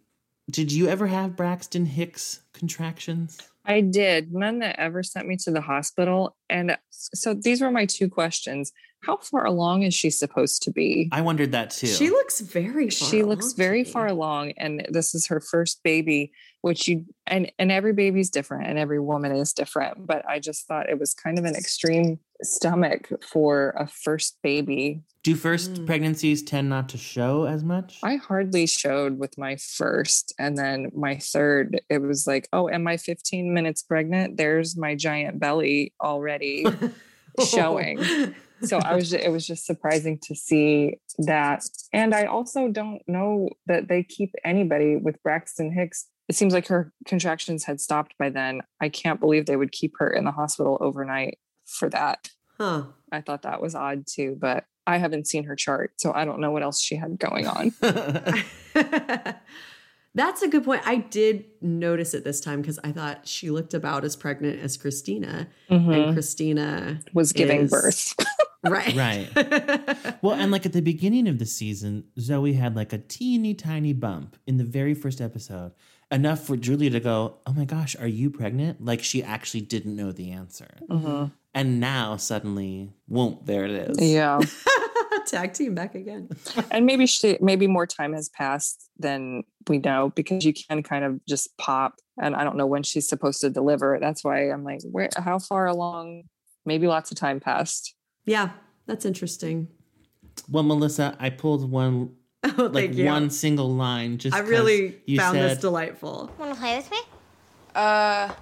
Did you ever have Braxton Hicks contractions? I did. None that ever sent me to the hospital. And so these were my two questions. How far along is she supposed to be? I wondered that too. She looks very far she looks along to very far along and this is her first baby which you and and every baby's different and every woman is different but i just thought it was kind of an extreme stomach for a first baby Do first Mm. pregnancies tend not to show as much? i hardly showed with my first and then my third it was like oh am i 15 minutes pregnant there's my giant belly already (laughs) showing (laughs) so i was it was just surprising to see that and i also don't know that they keep anybody with braxton hicks it seems like her contractions had stopped by then i can't believe they would keep her in the hospital overnight for that Huh. i thought that was odd too but i haven't seen her chart so i don't know what else she had going on (laughs) That's a good point. I did notice it this time because I thought she looked about as pregnant as Christina, Mhm. and Christina was giving is- birth (laughs) Right. Right. (laughs) well, and like at the beginning of the season, Zoe had like a teeny tiny bump in the very first episode, enough for Julia to go, Oh my gosh, are you pregnant? Like she actually didn't know the answer. Mhm. And now suddenly, whoop, there it is. yeah (laughs) Tag team back again. and maybe she maybe more time has passed than we know because you can kind of just pop and i don't know when she's supposed to deliver that's why i'm like where how far along maybe lots of time passed Yeah, that's interesting. Well, Melissa, I pulled one (laughs) Oh, like you. one single line just I really you found said, this delightful. Want to play with me? Uh,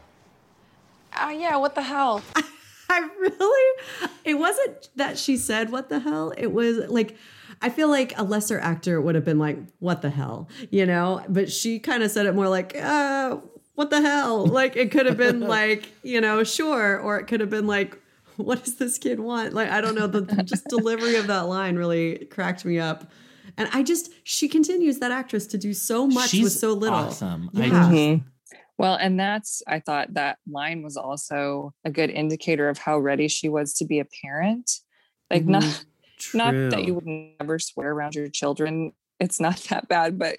oh yeah, what the hell? (laughs) I really, it wasn't that she said, what the hell? It was like, I feel like a lesser actor would have been like, what the hell? You know? But she kind of said it more like, uh, what the hell? Like, it could have been (laughs) like, you know, sure. Or it could have been like, (laughs) what does this kid want? Like, I don't know. The the just delivery of that line really cracked me up. And I just, she continues that actress to do so much with so little. awesome. I Yeah. Mhm. well and that's i thought that line was also a good indicator of how ready she was to be a parent like not (laughs) not that you would never swear around your children it's not that bad but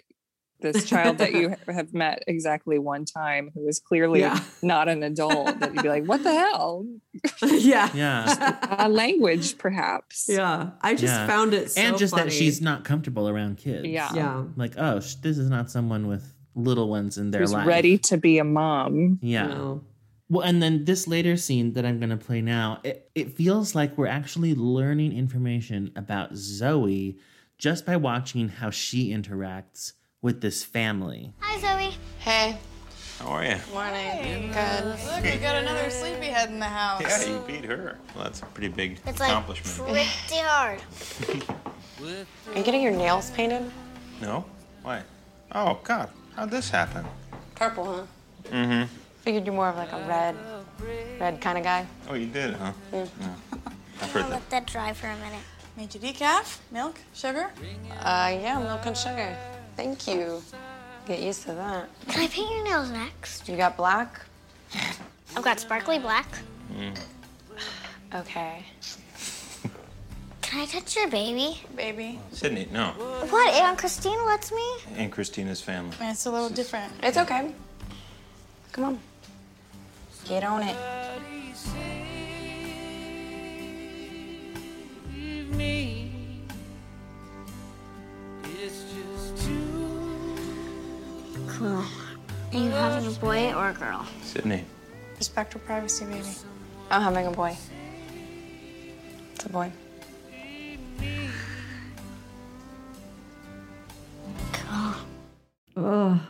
this child that you have met exactly one time who is clearly Yeah. not an adult that you'd be like what the hell (laughs) yeah. (laughs) Yeah. uh, language perhaps Yeah. I just Yeah. found it so and just funny. that she's not comfortable around kids. Yeah. Yeah. Like, oh, sh- this is not someone with little ones in their who's life. ready to be a mom Yeah. No. Well, and then this later scene that I'm going to play now, it, it feels like we're actually learning information about Zoe just by watching how she interacts with this family. Hi, Zoe. Hey, How are you? morning. Good. Look, we got another sleepyhead in the house. Yeah, you beat her. Well, that's a pretty big It's like accomplishment. pretty hard. Are you getting your nails painted? No? Why? Oh, God. How'd this happen? Purple, huh? Mm-hmm. Figured you're more of like a red, red kind of guy. Oh, you did, huh? Yeah. I've heard that. Let that dry for a minute. Made you decaf, milk, sugar. Uh, yeah, milk and sugar. Thank you. Get used to that. Can I paint your nails next? You got black? I've got sparkly black. Mm. Okay. Can I touch your baby? Baby. Sydney, no. What? Aunt Christina lets me? Aunt Christina's family. Man, it's a little different. It's okay. Come on. Get on it. Cool. Are you having a boy or a girl? Sydney. Respect her privacy, baby. I'm having a boy. It's a boy. Cool. Oh.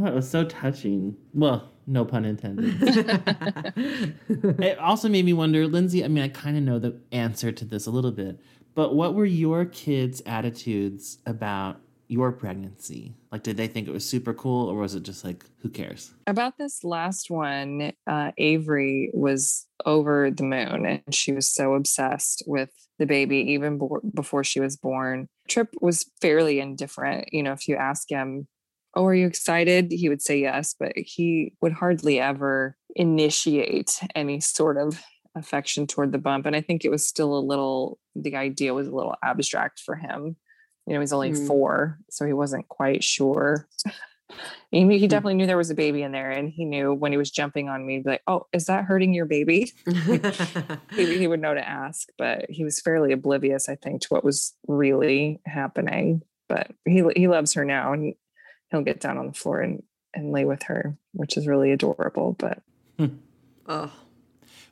Oh, it was so touching. Well, no pun intended. (laughs) it also made me wonder, Lindsay. I mean, I kind of know the answer to this a little bit, but what were your kids' attitudes about your pregnancy? Like, did they think it was super cool, or was it just like, who cares? About this last one, uh, Avery was over the moon and she was so obsessed with the baby even bo- before she was born. Trip was fairly indifferent. You know, if you ask him, Oh, are you excited? He would say yes, but he would hardly ever initiate any sort of affection toward the bump. And I think it was still a little, the idea was a little abstract for him. You know, he's only Mm. four, so he wasn't quite sure (laughs) He, knew- he definitely knew there was a baby in there, and he knew when he was jumping on me, like, "Oh, is that hurting your baby?" (laughs) he, he would know to ask, but he was fairly oblivious, I think, to what was really happening. But he he loves her now, and he'll get down on the floor and and lay with her, which is really adorable. But oh,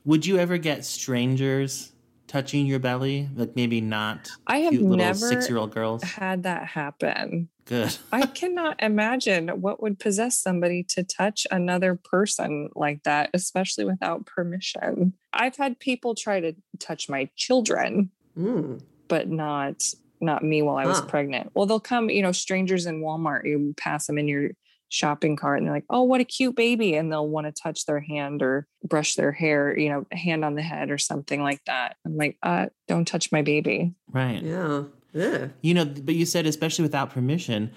Would you ever get strangers touching your belly? Like maybe not I have never six year old girls? had that happen. Good. I (laughs) cannot imagine what would possess somebody to touch another person like that, especially without permission. I've had people try to touch my children, Mm. but not not me while I was Huh. pregnant. Well, they'll come, you know, strangers in Walmart, you pass them in your shopping cart and they're like, "Oh, what a cute baby." And they'll want to touch their hand or brush their hair, you know, hand on the head or something like that. I'm like, "Uh, don't touch my baby." Right. Yeah. Yeah. You know, but you said especially without permission.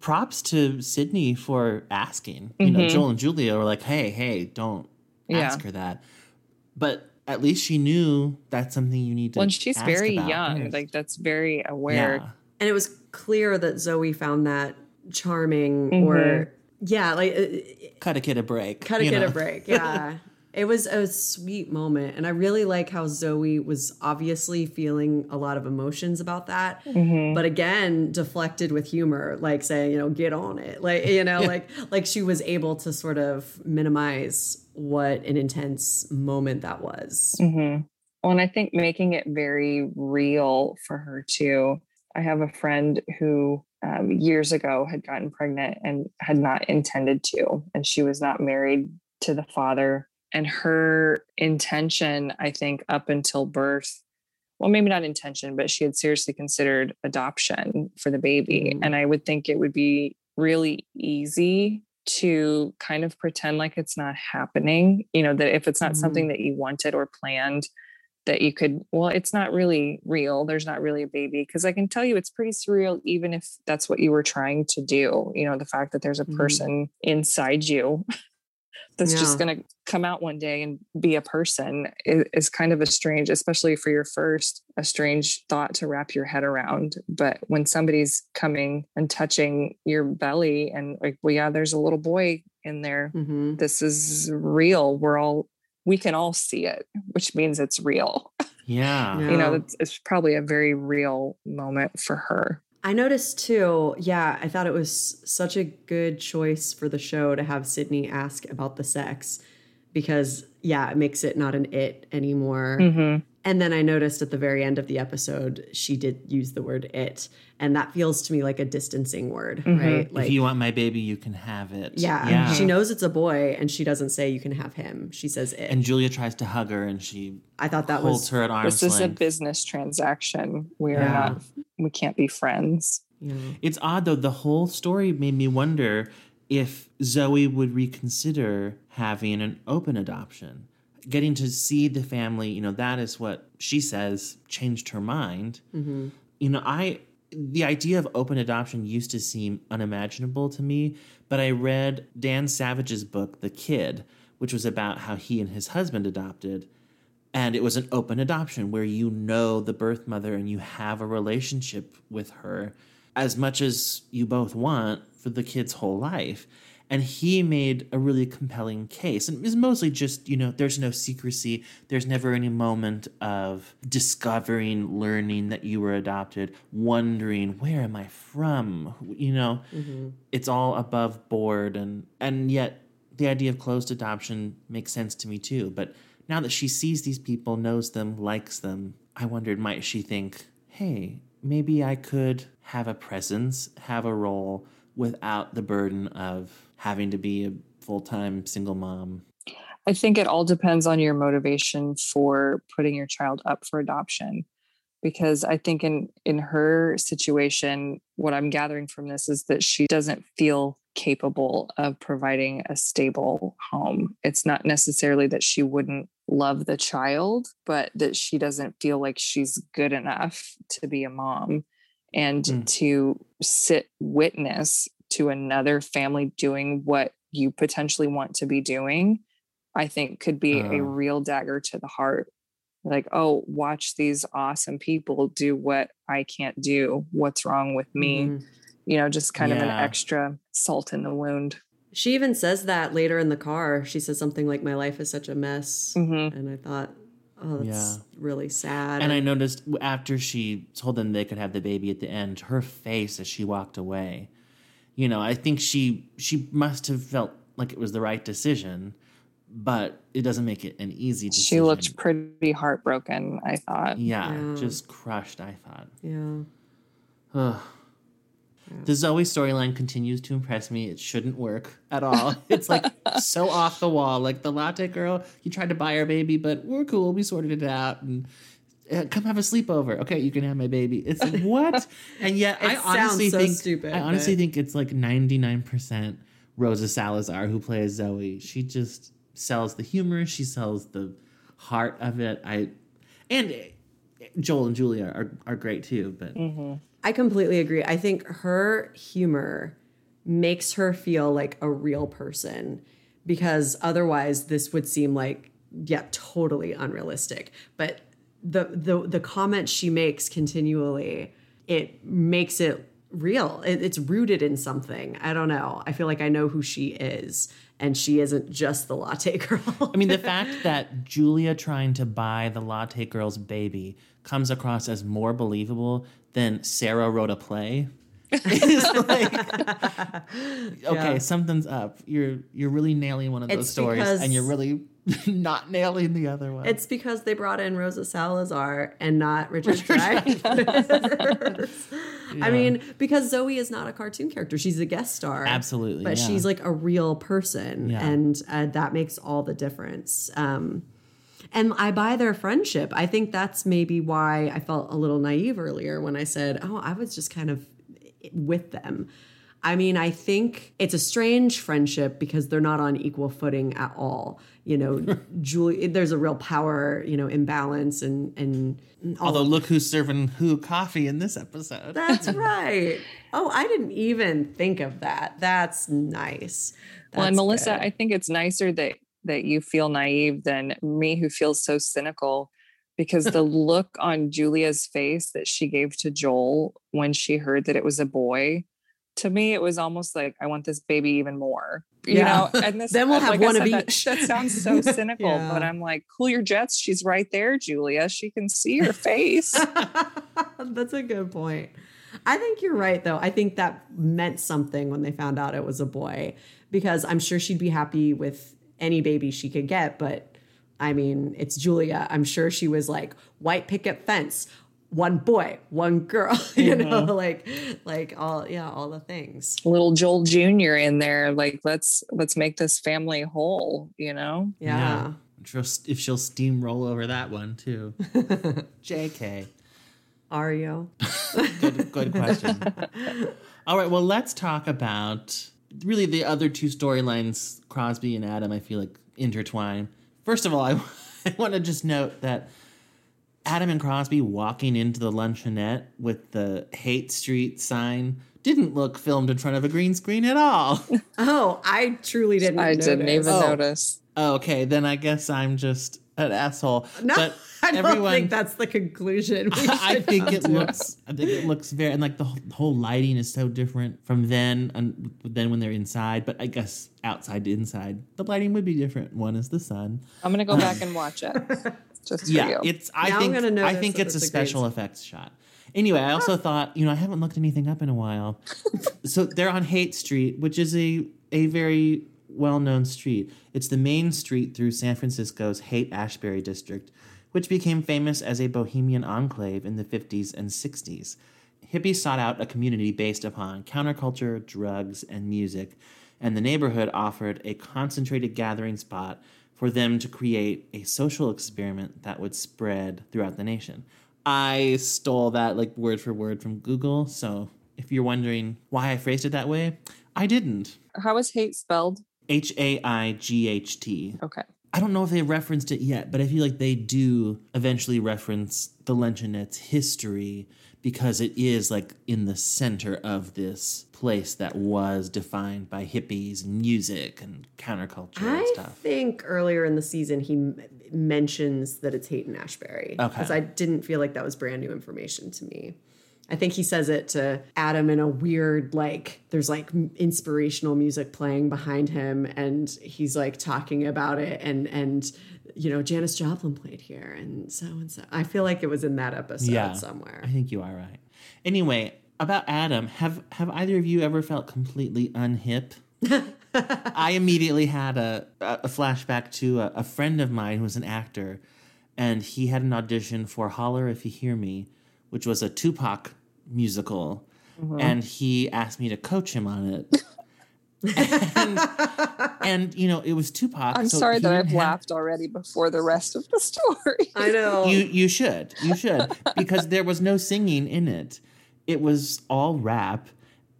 Props to Sydney for asking. You know, Mhm. Joel and Julia were like, "Hey, hey, don't Yeah. ask her that." But at least she knew that's something you need to. Well, and she's ask very about young. first. Like that's very aware. yeah, And it was clear that Zoe found that charming Mhm. or yeah, like uh, cut a kid a break. cut a you kid know? a break. (laughs) Yeah. It was a sweet moment. And I really like how Zoe was obviously feeling a lot of emotions about that. Mhm. But again, deflected with humor, like saying, you know, get on it. (laughs) Like, you know, like like she was able to sort of minimize what an intense moment that was. hmm Well, and I think making it very real for her too. I have a friend who um, years ago had gotten pregnant and had not intended to, and she was not married to the father. And her intention, I think, up until birth, well, maybe not intention, but she had seriously considered adoption for the baby. Mhm. And I would think it would be really easy to kind of pretend like it's not happening, you know, that if it's not Mhm. something that you wanted or planned, that you could, well, it's not really real. There's not really a baby. Cause I can tell you it's pretty surreal, even if that's what you were trying to do. You know, the fact that there's a Mhm. person inside you (laughs) that's just going to come out one day and be a person is, is kind of a strange, especially for your first, a strange thought to wrap your head around. But when somebody's coming and touching your belly and like, well, yeah, there's a little boy in there. hmm This is real. We're all, we can all see it, which means it's real. Yeah. (laughs) Yeah. You know, it's, it's probably a very real moment for her. I noticed too, yeah, I thought it was such a good choice for the show to have Sydney ask about the sex because, yeah, it makes it not an it anymore. Mm-hmm. And then I noticed at the very end of the episode, she did use the word it. And that feels to me like a distancing word, Mhm. right? Like, if you want my baby, you can have it. yeah, Yeah. she knows it's a boy and she doesn't say you can have him. She says it. And Julia tries to hug her, and she I thought that holds was, her at arm's This is a business transaction. We are Yeah. not, we can't be friends. you know, It's odd though. The whole story made me wonder if Zoe would reconsider having an open adoption. Getting to see the family, you know, that is what she says changed her mind. mhm. You know, I the idea of open adoption used to seem unimaginable to me, but I read Dan Savage's book, The Kid, which was about how he and his husband adopted. And it was an open adoption where you know the birth mother and you have a relationship with her as much as you both want for the kid's whole life. And he made a really compelling case. And it was mostly just, you know, there's no secrecy. There's never any moment of discovering, learning that you were adopted, wondering, where am I from? You know, Mhm. it's all above board. And, and yet the idea of closed adoption makes sense to me too. But now that she sees these people, knows them, likes them, I wondered, might she think, hey, maybe I could have a presence, have a role without the burden of having to be a full time single mom? I think it all depends on your motivation for putting your child up for adoption. Because I think in in her situation, what I'm gathering from this is that she doesn't feel capable of providing a stable home. It's not necessarily that she wouldn't love the child, but that she doesn't feel like she's good enough to be a mom and Mm. to sit witness to another family doing what you potentially want to be doing I think could be a Uh. real dagger to the heart. Like, oh, watch these awesome people do what I can't do. What's wrong with me? Mhm. you know, just kind of an extra salt in the wound. She even says that later in the car. She says something like, "My life is such a mess," Mhm. and I thought, "Oh, that's Yeah. really sad." And I noticed after she told them they could have the baby at the end, her face as she walked away. You know, I think she she must have felt like it was the right decision, but it doesn't make it an easy decision. She looked pretty heartbroken, I thought. yeah, Yeah. just crushed. I thought. yeah. Ugh. The Zoe storyline continues to impress me. It shouldn't work at all. (laughs) It's like so off the wall. Like the latte girl, you tried to buy her baby, but we're cool. We sorted it out. And Uh, come have a sleepover. Okay, you can have my baby. It's like, what? (laughs) And yet, I honestly so think stupid, I honestly but- think it's like ninety nine percent Rosa Salazar who plays Zoe. She just sells the humor. She sells the heart of it. I and uh, Joel and Julia are are great too. But mm-hmm. I completely agree. I think her humor makes her feel like a real person because otherwise this would seem like yeah, totally unrealistic. But the the the comments she makes continually, it makes it real. It, it's rooted in something. I don't know. I feel like I know who she is and she isn't just the latte (laughs) girl. I mean, the fact that Julia trying to buy the latte girl's baby comes across as more believable than Sarah wrote a play. is (laughs) like, (laughs) okay, Yeah. something's up. You're you're really nailing one of those It's stories, and you're really (laughs) not nailing the other one. It's because they brought in Rosa Salazar and not Richard Dreyfuss. (laughs) I mean, because Zoe is not a cartoon character; she's a guest star. Absolutely, but yeah. she's like a real person, Yeah. and uh, that makes all the difference. Um, and I buy their friendship. I think that's maybe why I felt a little naive earlier when I said, "Oh, I was just kind of with them." I mean, I think it's a strange friendship because they're not on equal footing at all. You know, (laughs) Julie, there's a real power, you know, imbalance and and Although look who's serving who coffee in this episode. that's (laughs) right. Oh, I didn't even think of that. That's nice. well, and Melissa, good. I think it's nicer that that you feel naive than me who feels so cynical because the (laughs) look on Julia's face that she gave to Joel when she heard that it was a boy, to me it was almost like I want this baby even more. You Yeah. know, (laughs) and this Then we'll have like one of said, that- each. That, sounds (laughs) so cynical, Yeah. but I'm like, cool your jets. She's right there, Julia. She can see your (laughs) face. That's a good point. I think you're right, though. I think that meant something when they found out it was a boy, because I'm sure she'd be happy with any baby she could get. But I mean, it's Julia. I'm sure she was like white picket fence, one boy, one girl. (laughs) You know, mm-hmm. (laughs) like like all yeah, all the things. Little Joel Jr. in there, like let's let's make this family whole. You know. Yeah. I'm if she'll steamroll over that one too. Jk. Are you? Good, good question. (laughs) All right, well, let's talk about really the other two storylines, Crosby and Adam, I feel like intertwine. First of all, I, I want to just note that Adam and Crosby walking into the luncheonette with the Haight Street sign didn't look filmed in front of a green screen at all. (laughs) Oh, I truly didn't. I didn't even Oh. notice. Oh, okay, then I guess I'm just an asshole. No, but (laughs) I don't everyone, think that's the conclusion. we (laughs) I think it to. looks. I think it looks very and like the whole, the whole lighting is so different from then and then when they're inside. But I guess outside to inside, the lighting would be different. One is the sun. I'm gonna go back and watch it. Just for Yeah, you. it's. I Now I'm think. gonna I think it's a it's a special green- effects shot. Anyway, I also thought you know I haven't looked anything up in a while. (laughs) so they're on Haight Street, which is a a very well known street. It's the main street through San Francisco's Haight Ashbury district, which became famous as a bohemian enclave in the 50s and 60s. Hippies sought out a community based upon counterculture, drugs, and music, and the neighborhood offered a concentrated gathering spot for them to create a social experiment that would spread throughout the nation. I stole that like word for word from Google, so if you're wondering why I phrased it that way, I didn't. How is hate spelled? H A I G H T. Okay. I don't know if they referenced it yet, but I feel like they do eventually reference the luncheonette's history because it is like in the center of this place that was defined by hippies and music and counterculture and stuff. I think earlier in the season he m- mentions that it's Hayden Ashbury. Okay. Because I didn't feel like that was brand new information to me. I think he says it to Adam in a weird, like, there's like inspirational music playing behind him, and he's like talking about it, and and you know Janis Joplin played here, and so and so. I feel like it was in that episode yeah, somewhere. I think you are right. Anyway, about Adam, have have either of you ever felt completely unhip? (laughs) I immediately had a a flashback to a, a friend of mine who was an actor, and he had an audition for "Holler If You Hear Me," which was a Tupac musical, Mhm. and he asked me to coach him on it. (laughs) and, (laughs) and you know it was Tupac. I'm so sorry that I've have- laughed already before the rest of the story. (laughs) I know. You you should. You should. because there was no singing in it. It was all rap.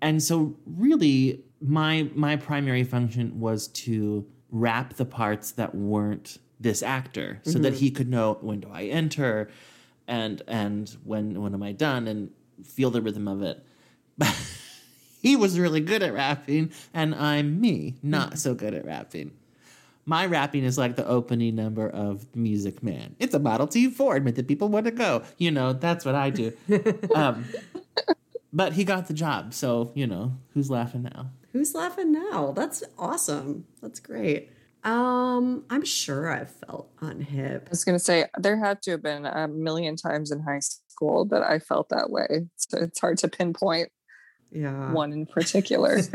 And so really my my primary function was to rap the parts that weren't this actor so that Mhm. he could know when do I enter and and when when am I done and feel the rhythm of it. (laughs) he was really good at rapping and I'm me, not so good at rapping. My rapping is like the opening number of Music Man. It's a Model T Ford, but the people want to go. You know, that's what I do. (laughs) um, but he got the job, so you know who's laughing now. Who's laughing now? That's awesome. That's great. Um, I'm sure I've felt unhip. I was going to say there had to have been a million times in high school that I felt that way. So it's hard to pinpoint Yeah. one in particular. (laughs)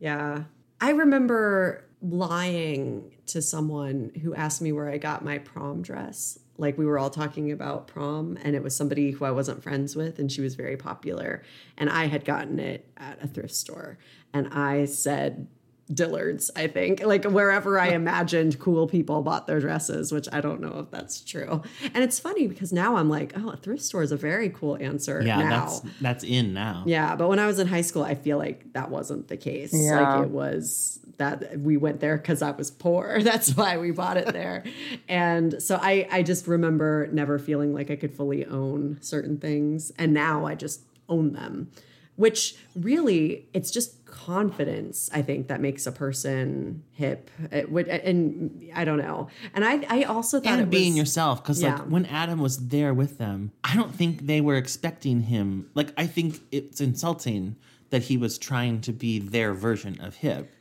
Yeah. I remember lying to someone who asked me where I got my prom dress. Like we were all talking about prom, and it was somebody who I wasn't friends with, and she was very popular. And I had gotten it at a thrift store. And I said, Dillard's, I think, like wherever I imagined cool people bought their dresses, which I don't know if that's true. And it's funny because now I'm like, oh, a thrift store is a very cool answer Yeah, now. that's that's in now. Yeah, but when I was in high school, I feel like that wasn't the case. Yeah. Like it was that we went there because I was poor. (laughs) That's why we bought it there. and so I, I just remember never feeling like I could fully own certain things. And now I just own them, which really, it's just confidence, I think, that makes a person hip. It would, eh, and I don't know. And I, I also thought and it being was, yourself because Yeah. like when adam was there with them i don't think they were expecting him like i think it's insulting that he was trying to be their version of hip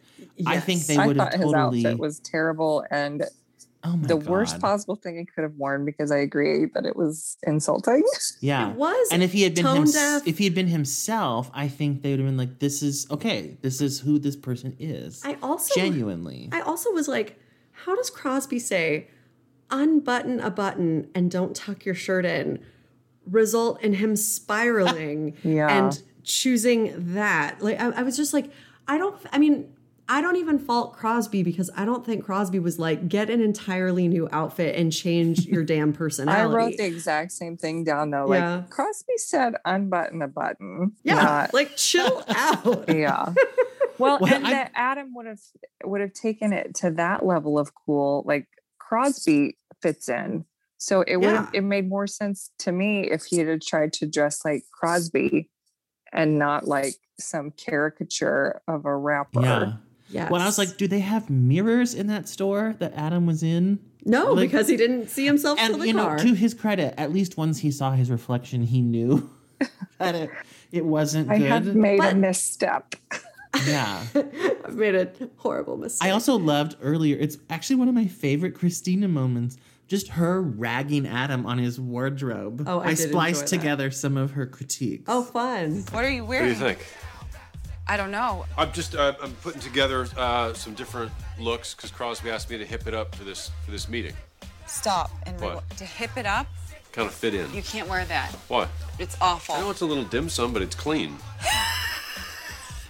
i think they would have thought totally his outfit was terrible and oh my the worst possible thing I could have worn because I agree that it was insulting. yeah It was and if he had been tone hims- deaf. if he had been himself i think they would have been like this is okay this is who this person is I also genuinely I also was like, how does Crosby say, unbutton a button and don't tuck your shirt in, result in him spiraling (laughs) Yeah. and choosing that? Like, I, I was just like, I don't, I mean, I don't even fault Crosby because I don't think Crosby was like, get an entirely new outfit and change your (laughs) damn personality. I wrote the exact same thing down though. Like Yeah. Crosby said unbutton a button. yeah, not- like chill (laughs) out. yeah. (laughs) Well, Well, and I- that Adam would have would have taken it to that level of cool. Like Crosby fits in. So it would Yeah. it made more sense to me if he had tried to dress like Crosby and not like some caricature of a rapper. yeah Yes. when i was like do they have mirrors in that store that adam was in no, like- because he didn't see himself and till the you car. know to his credit at least once he saw his reflection he knew (laughs) that it, it wasn't I good had made a misstep. yeah (laughs) I've made a horrible mistake. i also loved earlier it's actually one of my favorite christina moments just her ragging adam on his wardrobe Oh, I i did spliced enjoy that. together some of her critiques oh, fun. What are you What do wearing? you think? I don't know. I'm just uh, I'm putting together uh, some different looks because Crosby asked me to hip it up for this for this meeting. Stop and What? to hip it up. Kind of fit in. You can't wear that. What? It's awful. I know it's a little dim sum, but it's clean. (laughs)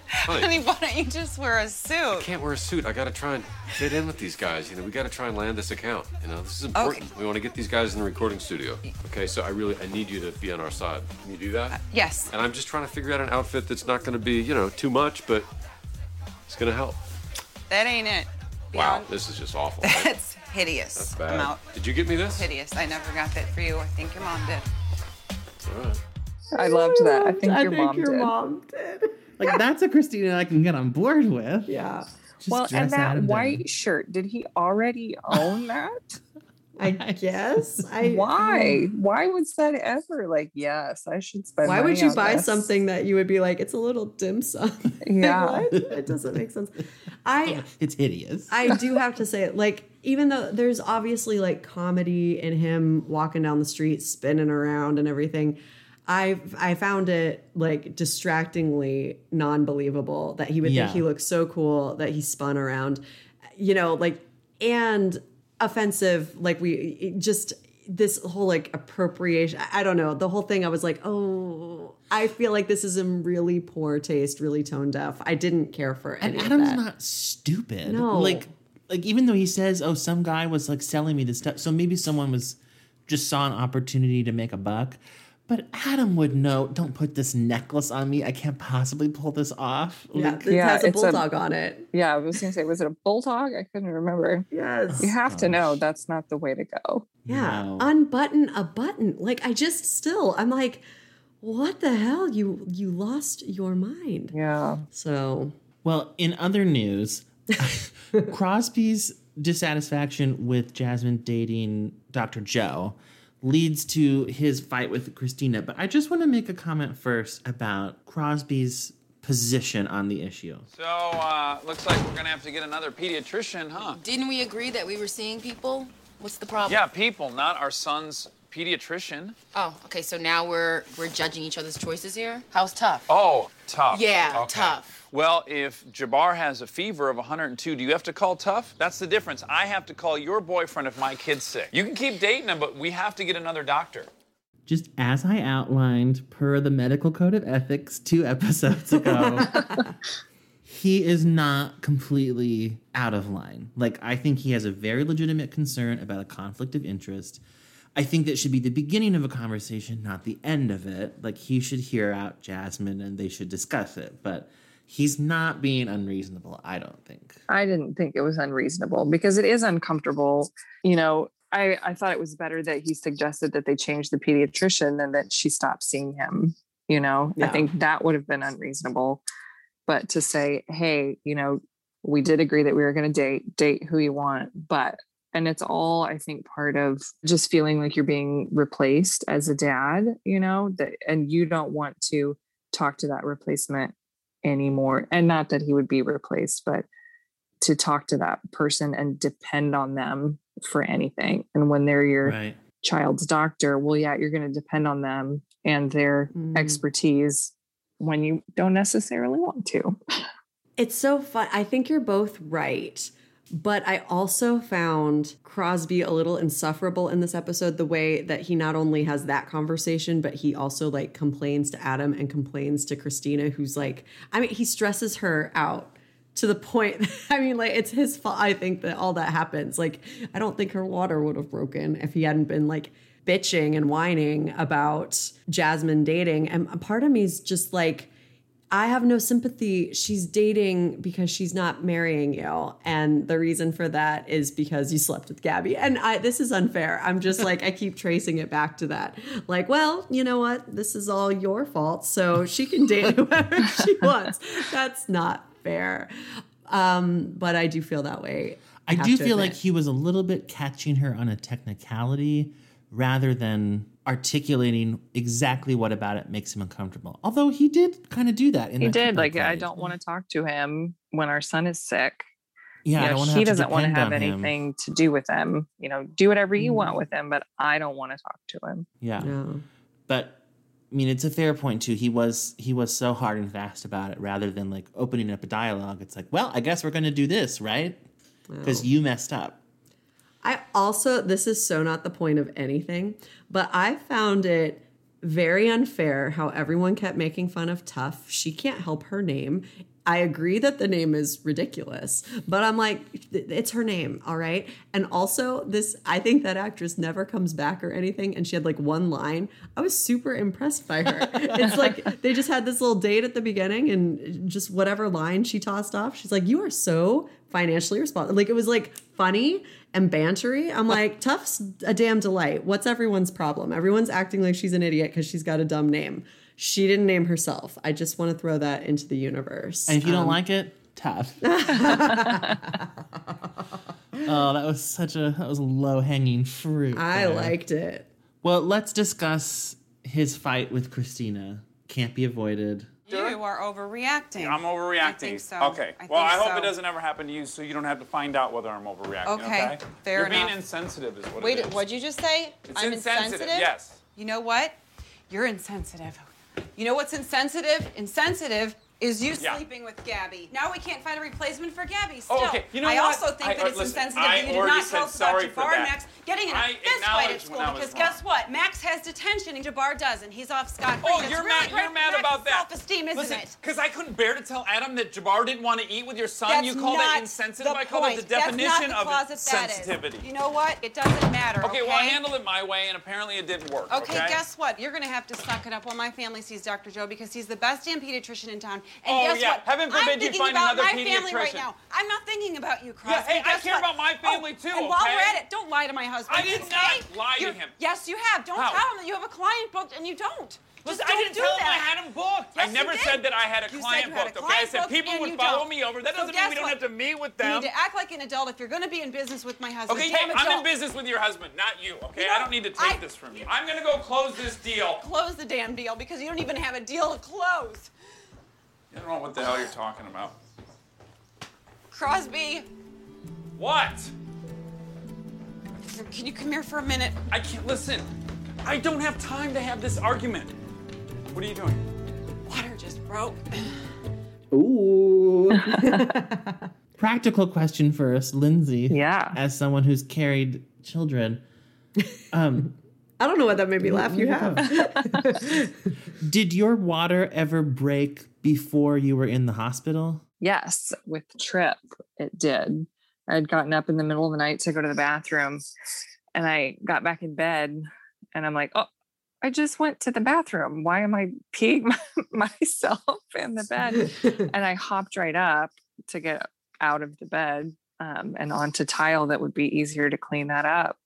(laughs) Honey, Honey, why don't you just wear a suit? I can't wear a suit. I got to try and fit in with these guys. You know, we got to try and land this account. You know, this is important. We want to get these guys in the recording studio. Okay, so I really I need you to be on our side. Can you do that? Uh, yes. And I'm just trying to figure out an outfit that's not going to be, you know, too much, but it's going to help. That ain't it. Wow, Beyond- this is just awful. (laughs) right? That's hideous. That's bad. I'm out. Did you get me this? Hideous. I never got that for you. I think your mom did. All right. I loved that. I think I your think mom your did. mom did. Like that's a christina i can get on board with Yeah. Just well, and that Adam down. white shirt, did he already own that? (laughs) I guess. I Why? Why was that ever like? Yes, I should spend. Why would you on buy this. something that you would be like, it's a little dim sum? (laughs) Like, Yeah. It doesn't make sense. I It's hideous. I do have to say, it. like, even though there's obviously like comedy in him walking down the street, spinning around and everything, I I found it like distractingly non-believable that he would Yeah. think he looks so cool that he spun around, you know, like and offensive. Like we just this whole like appropriation. I- I don't know the whole thing. I was like, oh, I feel like this is in really poor taste, really tone deaf. I didn't care for any And Adam's not stupid. No. Like like even though he says, "Oh, some guy was like selling me this stuff," so maybe someone was just saw an opportunity to make a buck. But Adam would know. Don't put this necklace on me. I can't possibly pull this off. Yeah, Like- it has a it's a- bulldog on it. Yeah, I was gonna say, was it a bulldog? I couldn't remember. Yes. You have to know that's not the way to go. Yeah, No. unbutton a button. Like I just still, I'm like, what the hell? You you lost your mind. Yeah. So Well, in other news, (laughs) Crosby's dissatisfaction with Jasmine dating Dr. Joe leads to his fight with Christina. But I just want to make a comment first about Crosby's position on the issue. So, uh, looks like we're gonna have to get another pediatrician, huh? Didn't we agree that we were seeing people? What's the problem? Yeah, people, not our son's pediatrician. Oh, okay. So now we're we're judging each other's choices here. How's tough? Oh, tough. Yeah, Okay. tough. Well, if Jabbar has a fever of 102, do you have to call tough? That's the difference. I have to call your boyfriend if my kid's sick. You can keep dating him, but we have to get another doctor. Just as I outlined per the medical code of ethics two episodes ago, (laughs) he is not completely out of line. Like, I think he has a very legitimate concern about a conflict of interest. I think that should be the beginning of a conversation, not the end of it. Like, he should hear out Jasmine and they should discuss it. But he's not being unreasonable, I don't think. I didn't think it was unreasonable because it is uncomfortable. You know, I, I thought it was better that he suggested that they change the pediatrician than that she stopped seeing him. You know, I think that would have been unreasonable. But to say, hey, you know, we did agree that we were going to date, date who you want, but, and it's all, I think, part of just feeling like you're being replaced as a dad, you know, that, and you don't want to talk to that replacement anymore. And not that he would be replaced, but to talk to that person and depend on them for anything. And when they're your Right. child's doctor, well, yeah, you're going to depend on them and their mm. expertise when you don't necessarily want to. It's so fun. I think you're both right. But I also found Crosby a little insufferable in this episode, the way that he not only has that conversation, but he also like complains to Adam and complains to Christina, who's like, I mean, he stresses her out to the point. (laughs) I mean, like, it's his fault, I think, that all that happens. Like, I don't think her water would have broken if he hadn't been like bitching and whining about Jasmine dating. And part of me is just like, I have no sympathy. She's dating because she's not marrying you. And the reason for that is because you slept with Gabby. And I this is unfair. I'm just like I keep tracing it back to that. Like, well, you know what? This is all your fault. So she can date (laughs) whoever she wants. That's not fair. Um, but I do feel that way. I have do feel admit. like he was a little bit catching her on a technicality rather than articulating exactly what about it makes him uncomfortable. Although he did kind of do that in he did. football Like, I don't want to talk to him when our son is sick. Yeah, I You know, he doesn't want to have on him. anything to do with him. You know, do whatever you want Mm. with him, but I don't want to talk to him. Yeah. But I mean, it's a fair point too. He was he was so hard and fast about it, rather than like opening up a dialogue. It's like, well, I guess we're going to do this, right? Because Oh. you messed up. I also, this is so not the point of anything, but I found it very unfair how everyone kept making fun of Tough. She can't help her name. I agree that the name is ridiculous, but I'm like, it's her name, all right? And also, this, I think that actress never comes back or anything, and she had like one line. I was super impressed by her. (laughs) it's like they just had this little date at the beginning, and just whatever line she tossed off, she's like, You are so financially responsible. Like, it was like funny and bantery. I'm like, Tough's a damn delight. What's everyone's problem? Everyone's acting like she's an idiot because she's got a dumb name. She didn't name herself. I just want to throw that into the universe. And if you don't Um, like it, tough. (laughs) Oh, that was such a that was low hanging fruit. I there. liked it. Well, let's discuss his fight with Christina. Can't be avoided. You are overreacting. I'm overreacting. I think so. Okay. I well, I hope so. it doesn't ever happen to you, so you don't have to find out whether I'm overreacting. Okay, Okay. fair You're enough. being insensitive, is what Wait, it is. what'd you just say? It's I'm insensitive, insensitive? yes. You know what? You're insensitive. You know what's insensitive? Insensitive is you Yeah. sleeping with Gabby. Now we can't find a replacement for Gabby. Oh, still, Oh, okay. You know I what? also think I- that it's listen, insensitive I that you did not tell us about Jabbar Max getting in a fist fight at school because guess what? Max has detention and Jabbar doesn't. He's off scot free. Oh, That's you're really mad. You're mad about that. Self-esteem, isn't Listen, it? because I couldn't bear to tell Adam that Jabbar didn't want to eat with your son. That's you call that insensitive. I call that the point. That's not definition the of closet that is. sensitivity. You know what? It doesn't matter. Okay, well, I handled it my way, and apparently it didn't work. Okay, Okay, guess what? You're gonna have to suck it up while my family sees Dr. Joe because he's the best damn pediatrician in town. And Oh, guess yeah. what? Heaven I'm forbid you thinking find about another my family right now. I'm not thinking about you, Crosby. Yeah, hey, I care what? about my oh, family, Oh, too, And while we're at it, don't lie to my husband. I did okay? not lie to You're- him. Yes, you have. Don't How? tell him that you have a client booked and you don't. Listen, I didn't do tell him that. I had him booked. Yes, I never you did. said that I had a You client you had a booked. Okay, I said people would follow don't. me over. That So doesn't mean we don't what? have to meet with them. You need to act like an adult if you're going to be in business with my husband. Okay, hey, I'm in business with your husband, not you. Okay, You I don't need to take I- this from you. I'm gonna go close this deal. Close the damn deal because you don't even have a deal to close. I don't know what the hell you're talking about. Crosby, What? can you come here for a minute? I can't listen. I don't have time to have this argument. What are you doing? Water just broke. Ooh. (laughs) (laughs) Practical question first, Lindsay. Yeah. As someone who's carried children, um, I don't know what that made me laugh. You have. (laughs) did your water ever break before you were in the hospital? Yes, with Trip, it did. I had gotten up in the middle of the night to go to the bathroom and I got back in bed and I'm like, oh, I just went to the bathroom. Why am I peeing (laughs) myself in the bed? (laughs) and I hopped right up to get out of the bed um, and onto tile that would be easier to clean that up.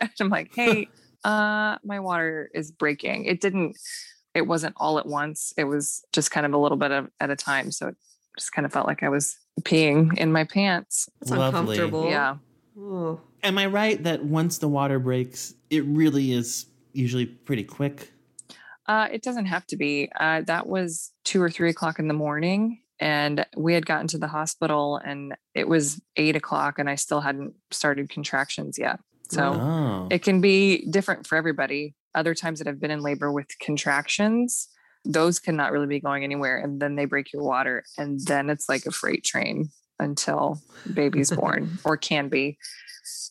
and I'm like, hey, uh, my water is breaking. It didn't, it wasn't all at once. It was just kind of a little bit of, at a time. So it just kind of felt like I was peeing in my pants. It's uncomfortable. Yeah. Oh. Am I right that once the water breaks, it really is usually pretty quick? Uh, it doesn't have to be. Uh, that was two or three o'clock in the morning. And we had gotten to the hospital and it was eight o'clock and I still hadn't started contractions yet. So Oh. it can be different for everybody. Other times that I've been in labor with contractions, those cannot really be going anywhere. And then they break your water. And then it's like a freight train until baby's (laughs) born or can be.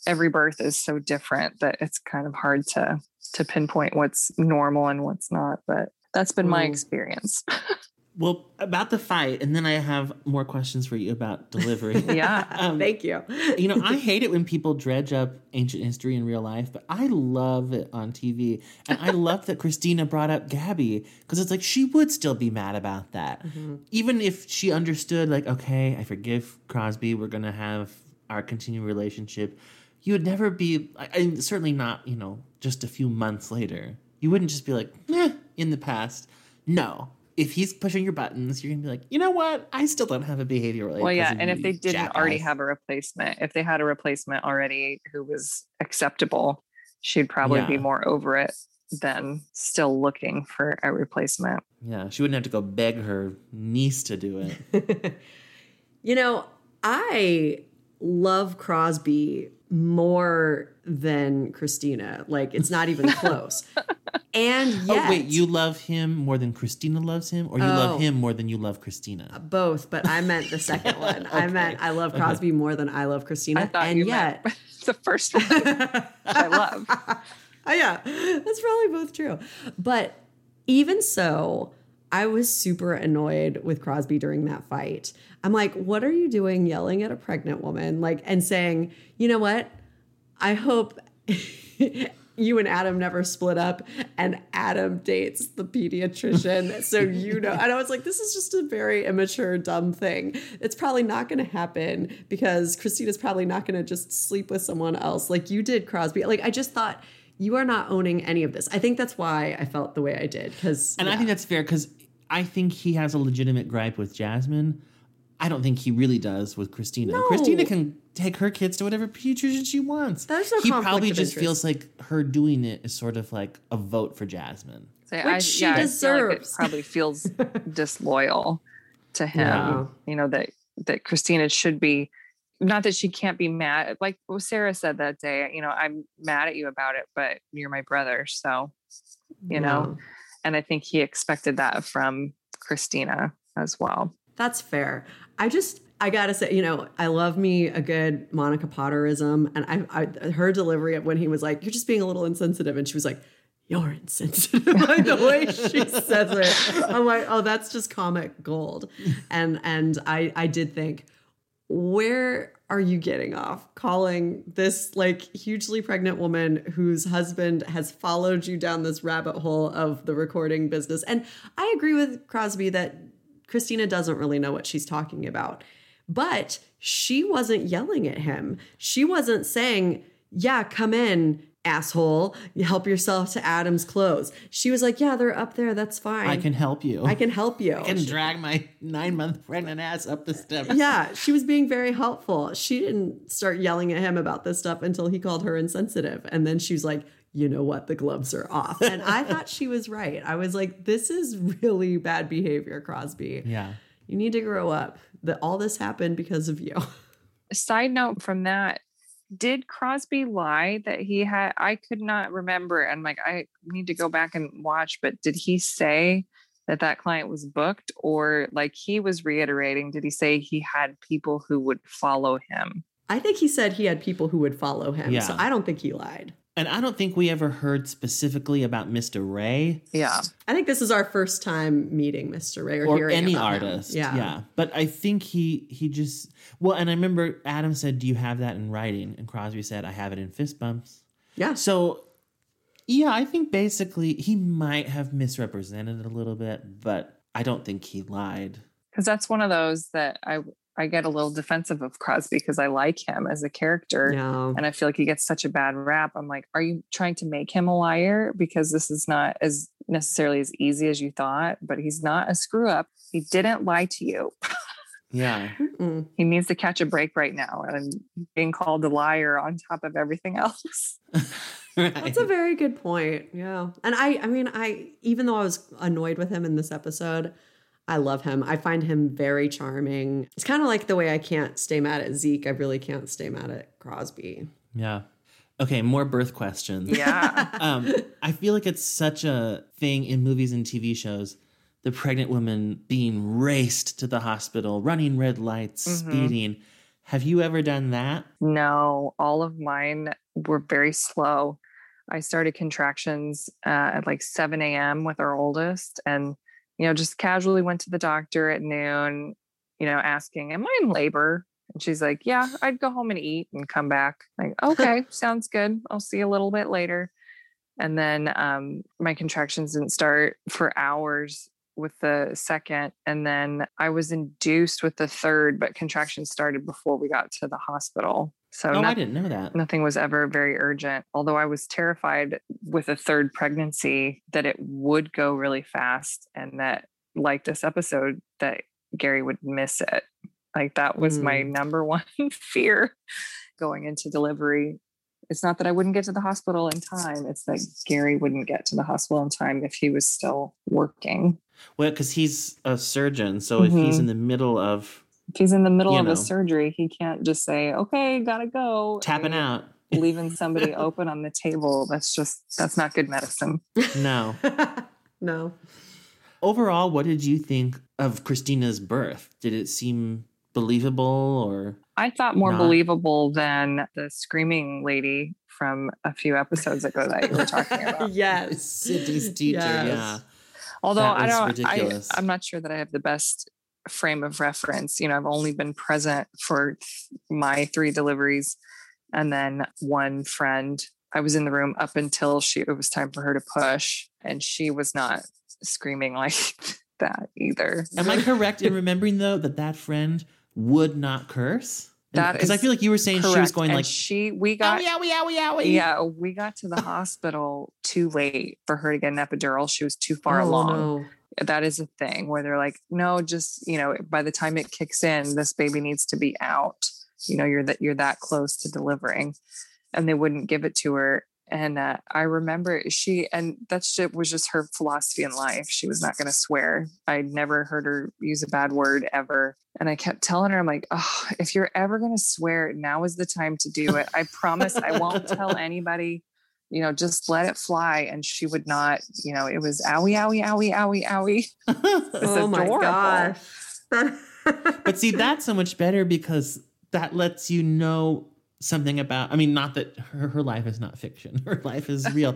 Every birth is so different that it's kind of hard to to pinpoint what's normal and what's not. But that's been my Mm. experience. (laughs) Well, about the fight, and then I have more questions for you about delivery. (laughs) Yeah. (laughs) Um, Thank you. you know, I hate it when people dredge up ancient history in real life, but I love it on TV. And I love that Christina brought up Gabby because it's like she would still be mad about that. Even if she understood, like, okay, I forgive Crosby, we're going to have our continued relationship, you would never be, I- and certainly not, you know, just a few months later. You wouldn't just be like, eh, in the past. No. If he's pushing your buttons, you're gonna be like, you know what? I still don't have a behavioral. aid well, yeah. 'cause of And if they didn't already have a replacement, if they had a replacement already who was acceptable, she'd probably be more over it than still looking for a replacement. Yeah, she wouldn't have to go beg her niece to do it. (laughs) You know, I love Crosby more than Christina. Like, it's not even (laughs) close. and oh, yet, Oh wait, you love him more than Christina loves him, or you Oh. love him more than you love Christina? Uh, both, but I meant the second (laughs) one. I meant I love Okay. Crosby more than I love Christina. I and yet, (laughs) the first one. I love. Oh, yeah, that's probably both true. But even so, I was super annoyed with Crosby during that fight. I'm like, what are you doing yelling at a pregnant woman? Like, and saying, you know what? I hope (laughs) you and Adam never split up and Adam dates the pediatrician. (laughs) so you know, and I was like, this is just a very immature, dumb thing. It's probably not going to happen because Christina's probably not going to just sleep with someone else like you did, Crosby. Like, I just thought you are not owning any of this. I think that's why I felt the way I did. Because And I think that's fair because I think he has a legitimate gripe with Jasmine. I don't think he really does with Christina. No. Christina can take her kids to whatever pediatrician she wants. There's no he probably of just interest. feels like her doing it is sort of like a vote for Jasmine. So Which she I feel like it deserves. probably feels (laughs) disloyal to him. Yeah. You know that that Christina should be not that she can't be mad. Like Sarah said that day. You know, I'm mad at you about it, but you're my brother, so you know. And I think he expected that from Christina as well. That's fair. I just, I gotta say, you know, I love me a good Monica Potterism, and I, I her delivery of when he was like, "You're just being a little insensitive," and she was like, "You're insensitive." (laughs) by the way she says it, I'm like, "Oh, that's just comic gold." (laughs) And and I I did think, where are you getting off calling this like hugely pregnant woman whose husband has followed you down this rabbit hole of the recording business? And I agree with Crosby that Christina doesn't really know what she's talking about. But she wasn't yelling at him. She wasn't saying, Yeah, come in, asshole. You help yourself to Adam's clothes. She was like, Yeah, they're up there. That's fine. I can help you. I can help you. (laughs) I can drag my nine month pregnant ass up the steps. yeah, she was being very helpful. She didn't start yelling at him about this stuff until he called her insensitive. And then she was like, you know what? The gloves are off. And I (laughs) thought she was right. I was like, this is really bad behavior, Crosby. Yeah. You need to grow up. That all this happened because of you. (laughs) Side note from that, did Crosby lie that he had? I could not remember. And like, I need to go back and watch, but did he say that that client was booked or like he was reiterating? Did he say he had people who would follow him? I think he said he had people who would follow him. Yeah. So I don't think he lied. And I don't think we ever heard specifically about Mr. Ray Yeah. I think this is our first time meeting Mr. Ray or, or hearing any about him. artist. Yeah. yeah. But I think he he just well, and I remember Adam said, "Do you have that in writing?" And Crosby said, "I have it in fist bumps." Yeah. So yeah, I think basically he might have misrepresented it a little bit, but I don't think he lied. Because that's one of those that I I get a little defensive of Crosby because I like him as a character. Yeah. And I feel like he gets such a bad rap. I'm like, are you trying to make him a liar? Because this is not as necessarily as easy as you thought, but he's not a screw up. He didn't lie to you. (laughs) Yeah. Mm-mm. He needs to catch a break right now and being called a liar on top of everything else. (laughs) That's a very good point. Yeah. And I I mean, I even though I was annoyed with him in this episode, I love him. I find him very charming. It's kind of like the way I can't stay mad at Zeke. I really can't stay mad at Crosby. Yeah. Okay, more birth questions. Yeah. (laughs) um, I feel like it's such a thing in movies and TV shows. The pregnant woman being raced to the hospital, running red lights, Mhm. speeding. Have you ever done that? No, all of mine were very slow. I started contractions uh, at like 7 a.m. with our oldest and, you know, just casually went to the doctor at noon, you know, asking, Am I in labor? And she's like, Yeah, I'd go home and eat and come back. Like, (laughs) okay, sounds good. I'll see you a little bit later. And then um, my contractions didn't start for hours with the second. And then I was induced with the third, but contractions started before we got to the hospital. So oh, I didn't know that. nothing was ever very urgent. Although I was terrified with a third pregnancy that it would go really fast and that, like this episode, that Gary would miss it. Like that was my Mm. number one (laughs) fear going into delivery. It's not that I wouldn't get to the hospital in time, it's that Gary wouldn't get to the hospital in time if he was still working. Well, because he's a surgeon, so if he's Mhm. in the middle of If he's in the middle You of know. a surgery, he can't just say, okay, gotta go. tapping and out, Leaving somebody (laughs) open on the table. That's just, that's not good medicine. no. (laughs) No. Overall, what did you think of Christina's birth? Did it seem believable or I thought more Not- believable than the screaming lady from a few episodes ago that you were talking about. (laughs) yes. Sydney's teacher? Yes. Yeah. Although I don't, I. I'm not sure that I have the best frame of reference. You know, I've only been present for my three deliveries, and then one friend. I was in the room up until she it was time for her to push, and she was not screaming (laughs) like that either. Am I correct in remembering though that that friend would not curse? That because I feel like you were saying she was going And like she we got owie owie owie. yeah we got to the hospital too late for her to get an epidural. She was too far Oh, along. no. That is a thing where they're like, no, just you know, by the time it kicks in, this baby needs to be out. You know, you're that you're that close to delivering, and they wouldn't give it to her. And uh, I remember she, and that shit was just her philosophy in life. She was not going to swear. I'd never heard her use a bad word ever. And I kept telling her, I'm like, oh, if you're ever going to swear, now is the time to do it. I promise I won't tell (laughs) anybody you know, just let it fly. And she would not, you know, it was owie, owie, owie, owie, owie. (laughs) It's Oh my adorable. gosh. but see, (laughs) that's so much better because that lets you know something about. I mean, not that her, her life is not fiction; (laughs) her life is real,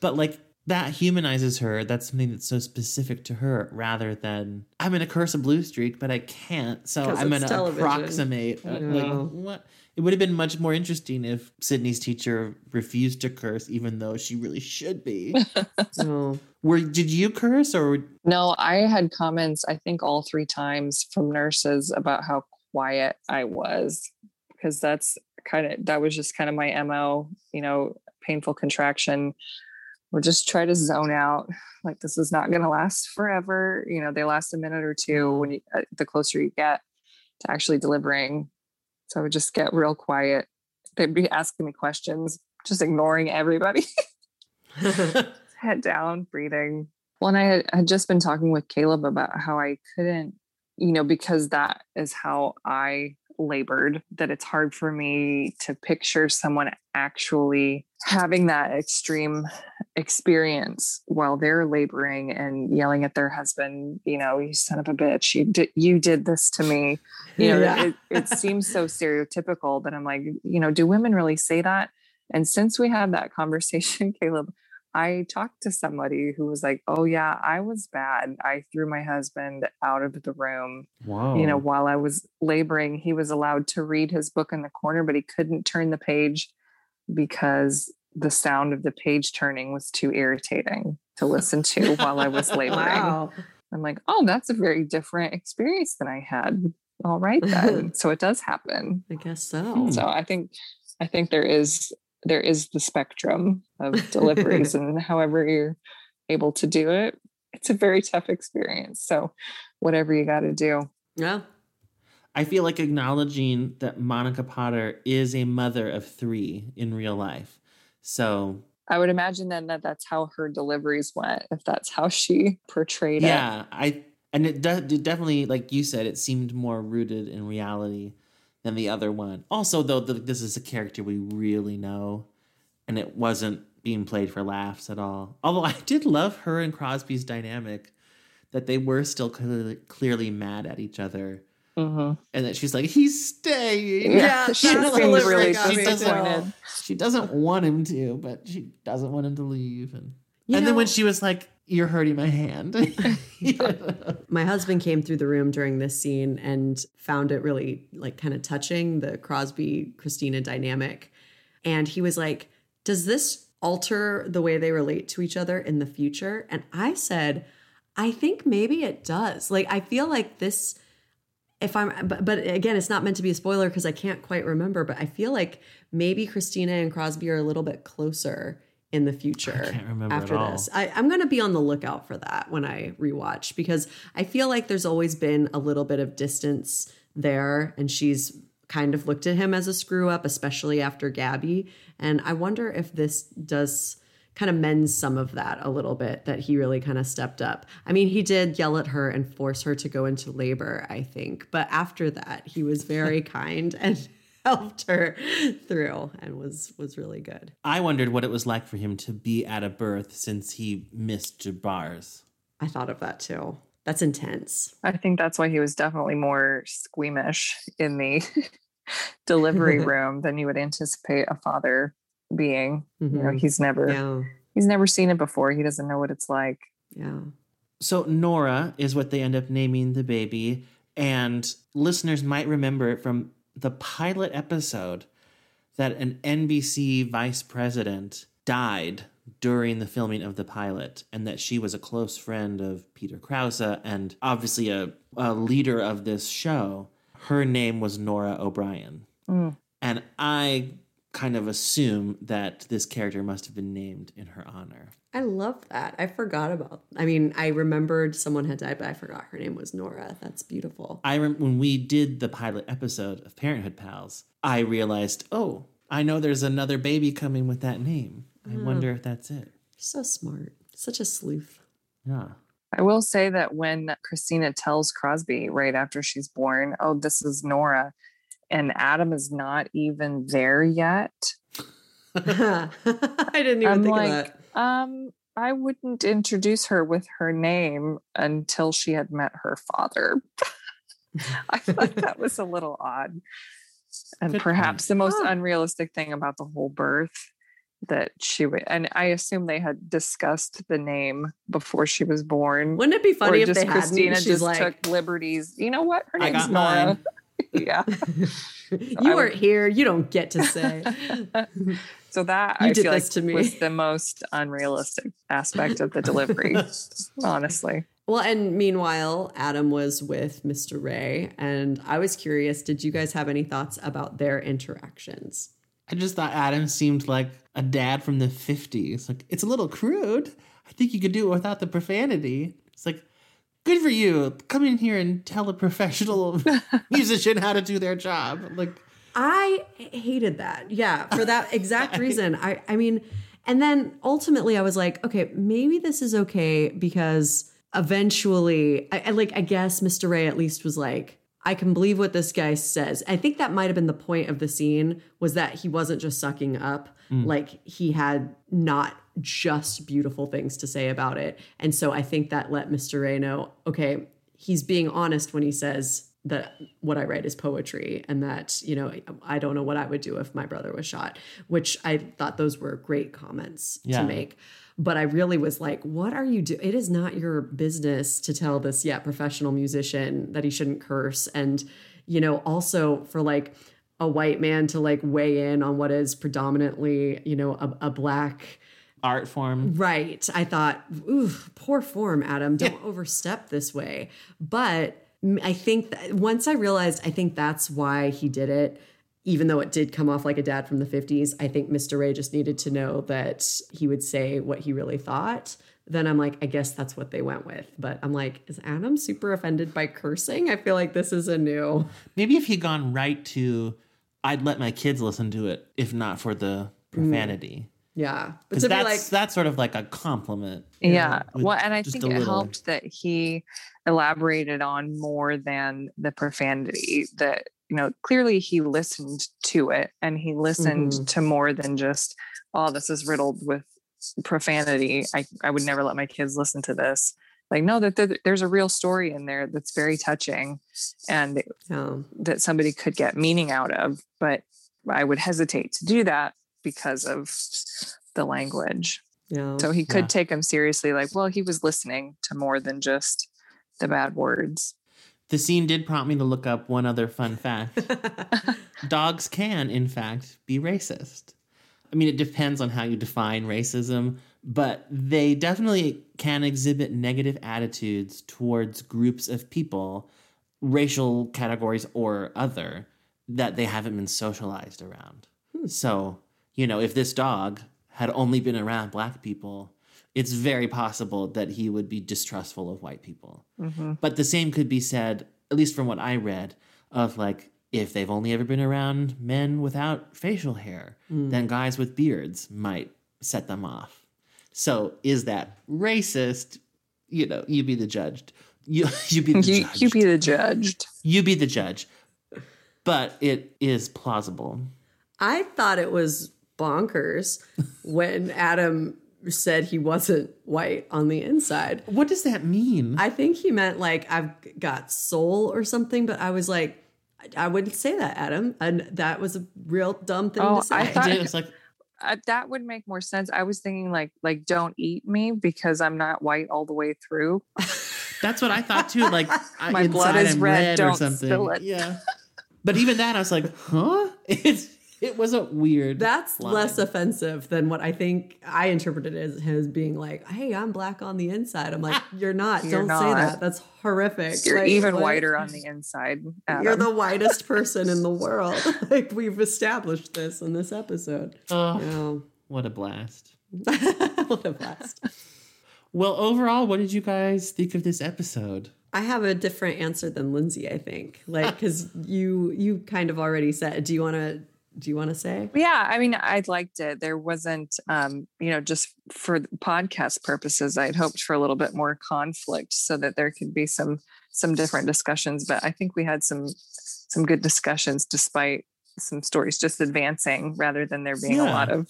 but like that humanizes her. That's something that's so specific to her, rather than I'm going to curse a blue streak, but I can't, So I'm going to approximate. uh, Yeah. Like what? It would have been much more interesting if Sydney's teacher refused to curse, even though she really should be. (laughs) Oh. Were did you curse or? No, I had comments, I think all three times from nurses about how quiet I was because that's kind of, that was just kind of my MO, you know, painful contraction. Or just try to zone out. Like this is not going to last forever. You know, they last a minute or two when you, uh, the closer you get to actually delivering. So I would just get real quiet. They'd be asking me questions, just ignoring everybody. (laughs) (laughs) head down, breathing. Well, and I had, just been talking with Caleb about how I couldn't, you know, because that is how I labored, that it's hard for me to picture someone actually having that extreme experience while they're laboring and yelling at their husband, you know, you son of a bitch, you did, you did this to me. You know, Yeah. it, it (laughs) seems so stereotypical that I'm like, you know, do women really say that? And since we had that conversation, (laughs) Caleb, I talked to somebody who was like, "Oh yeah, I was bad. I threw my husband out of the room. Wow. You know, while I was laboring, he was allowed to read his book in the corner, but he couldn't turn the page because the sound of the page turning was too irritating to listen to while I was (laughs) laboring. Wow. I'm like, "Oh, that's a very different experience than I had." All right (laughs) then. so it does happen. I guess so. So I think I think there is there is the spectrum of deliveries (laughs) and however you're able to do it. It's a very tough experience. So whatever you got to do. Yeah. I feel like acknowledging that Monica Potter is a mother of three in real life. So I would imagine then that that's how her deliveries went, if that's how she portrayed it. yeah, I and it, de- it definitely, like you said, it seemed more rooted in reality than the other one. Also, though, the, this is a character we really know, and it wasn't being played for laughs at all. Although (laughs) I did love her and Crosby's dynamic, that they were still clearly, clearly mad at each other. Mhm. And that she's like, he's staying. Yeah, (laughs) she She's really she disappointed. doesn't, she doesn't want him to, but she doesn't want him to leave. And, You and then when she was like, You're hurting my hand. (laughs) (laughs) My husband came through the room during this scene and found it really like kind of touching the Crosby Christina dynamic. And he was like, Does this alter the way they relate to each other in the future? And I said, I think maybe it does. Like, I feel like this, if I'm, but, but again, it's not meant to be a spoiler because I can't quite remember, but I feel like maybe Christina and Crosby are a little bit closer in the future can't remember at after this. I, I'm going to be on the lookout for that when I rewatch because I feel like there's always been a little bit of distance there, and she's kind of looked at him as a screw up, especially after Gabby. And I wonder if this does kind of mends some of that a little bit that he really kind of stepped up. I mean, he did yell at her and force her to go into labor, I think, but after that, he was very (laughs) kind and (laughs) helped her through and was was really good. I wondered what it was like for him to be at a birth since he missed Jabbar's. I thought of that too. That's intense. I think that's why he was definitely more squeamish in the (laughs) delivery (laughs) room than you would anticipate a father being. You know, Mhm. he's never Yeah. he's never seen it before. He doesn't know what it's like. Yeah. So Nora is what they end up naming the baby, and listeners might remember it from the pilot episode that an NBC vice president died during the filming of the pilot, and that she was a close friend of Peter Krause and obviously a, a leader of this show. Her name was Nora O'Brien. Mm. And I kind of assume that this character must have been named in her honor. I love that. I forgot about. I mean, I remembered someone had died, but I forgot her name was Nora. That's beautiful. I rem- when we did the pilot episode of Parenthood Pals, I realized, oh, I know there's another baby coming with that name. I Oh. wonder if that's it. So smart. Such a sleuth. Yeah. I will say that when Christina tells Crosby right after she's born, oh, this is Nora, and Adam is not even there yet. (laughs) I didn't even I'm think like, of that. um, I wouldn't introduce her with her name until she had met her father. (laughs) I thought that was a little odd. And Good perhaps the most Huh. unrealistic thing about the whole birth that she would, and I assume they had discussed the name before she was born. Wouldn't it be funny or if just they hadn't? Christina She's just like- took liberties. You know what? Her I name's got Nora. Mine. yeah. (laughs) You I weren't would- here. You don't get to (laughs) say. So that You I did feel this like to me. was the most unrealistic aspect of the delivery. (laughs) honestly. Well, and meanwhile, Adam was with Mr. Ray, and I was curious. Did you guys have any thoughts about their interactions? I just thought Adam seemed like a dad from the 50s. Like, it's a little crude. I think you could do it without the profanity. It's like, good for you. Come in here and tell a professional (laughs) musician how to do their job. Like, I hated that. Yeah, for that (laughs) exact reason. I I mean, and then ultimately I was like, okay, maybe this is okay because eventually I, I like I guess Mr. Ray at least was like I can believe what this guy says. I think that might have been the point of the scene was that he wasn't just sucking up, Mm. like he had not just beautiful things to say about it. And so I think that let Mr. Ray know, okay, he's being honest when he says that what I write is poetry and that, you know, I don't know what I would do if my brother was shot, which I thought those were great comments Yeah. to make. But I really was like, what are you doing? It is not your business to tell this, yeah, professional musician that he shouldn't curse. And, you know, also for like a white man to like weigh in on what is predominantly, you know, a, a black art form. Right. I thought, ooh, poor form, Adam. Don't overstep this way. But I think that once I realized, I think that's why he did it. Even though it did come off like a dad from the 50s, I think Mr. Ray just needed to know that he would say what he really thought. Then I'm like, I guess that's what they went with. But I'm like, is Adam super offended by cursing? I feel like this is a new. Maybe if he'd gone right to, I'd let my kids listen to it if not for the mm. profanity. Yeah. But 'Cause to be that's, like, that's sort of like a compliment. Yeah. with Well, and I think it little- helped that he elaborated on more than the profanity that, you know, clearly he listened to it and he listened Mhm. to more than just, oh, this is riddled with profanity. I, I would never let my kids listen to this. Like, no, that that there's a real story in there that's very touching and that somebody could get meaning out of. But I would hesitate to do that because of the language. Yeah. So he could Yeah. take him seriously, like, well, he was listening to more than just the bad words. The scene did prompt me to look up one other fun fact. (laughs) Dogs can, in fact, be racist. I mean, it depends on how you define racism, but they definitely can exhibit negative attitudes towards groups of people, racial categories or other, that they haven't been socialized around. Hmm. So, you know, if this dog had only been around black people, it's very possible that he would be distrustful of white people. Mhm. But the same could be said, at least from what I read, of like if they've only ever been around men without facial hair, Mm. then guys with beards might set them off. So is that racist? You know, you be the judge. (laughs) You you be the You, judge. you be the judged. You be the judge. But it is plausible. I thought it was bonkers when Adam said he wasn't white on the inside. What does that mean? I think he meant like I've got soul or something, but I was like, I- I wouldn't say that, Adam. And that was a real dumb thing Oh, to say. I thought (laughs) It's like uh, that would make more sense. I was thinking like like don't eat me because I'm not white all the way through. That's what I thought too. Like (laughs) My blood is I'm red, or don't something. spill it. Yeah. But even that, I was like, huh? (laughs) It's it was a weird. That's line. less offensive than what I think I interpreted as as being like, "Hey, I'm black on the inside." I'm like, (laughs) "You're not. You're Don't say that. That's horrific. You're Like, even what? whiter on the inside. You're the (laughs) whitest person in the world. (laughs) like we've established this in this episode. Oh, You know, what a blast. what a blast. Well, overall, what did you guys think of this episode? I have a different answer than Lindsay. I think, like, because you you kind of already said. Do you want to? Do you want to say? Yeah, I mean, I liked it. There wasn't, um, you know, just for podcast purposes, I'd hoped for a little bit more conflict so that there could be some some different discussions. But I think we had some some good discussions despite some stories just advancing rather than there being a lot of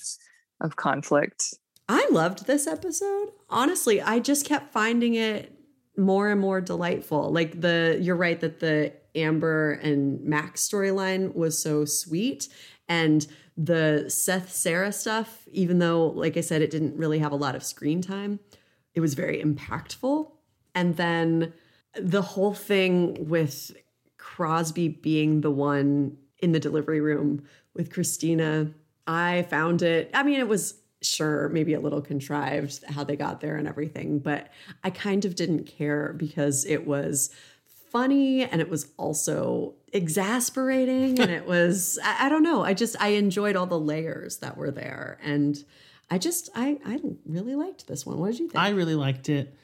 of conflict. I loved this episode. Honestly, I just kept finding it more and more delightful. Like the you're right that the Amber and Max storyline was so sweet and the Seth Sarah stuff even though like I said it didn't really have a lot of screen time, it was very impactful. And then the whole thing with Crosby being the one in the delivery room with Kristina, I found it. I mean, it was sure maybe a little contrived how they got there and everything, but I kind of didn't care because it was funny and it was also exasperating and it was I, I don't know. I just i enjoyed all the layers that were there and i just i i really liked this one. What did you think? I really liked it.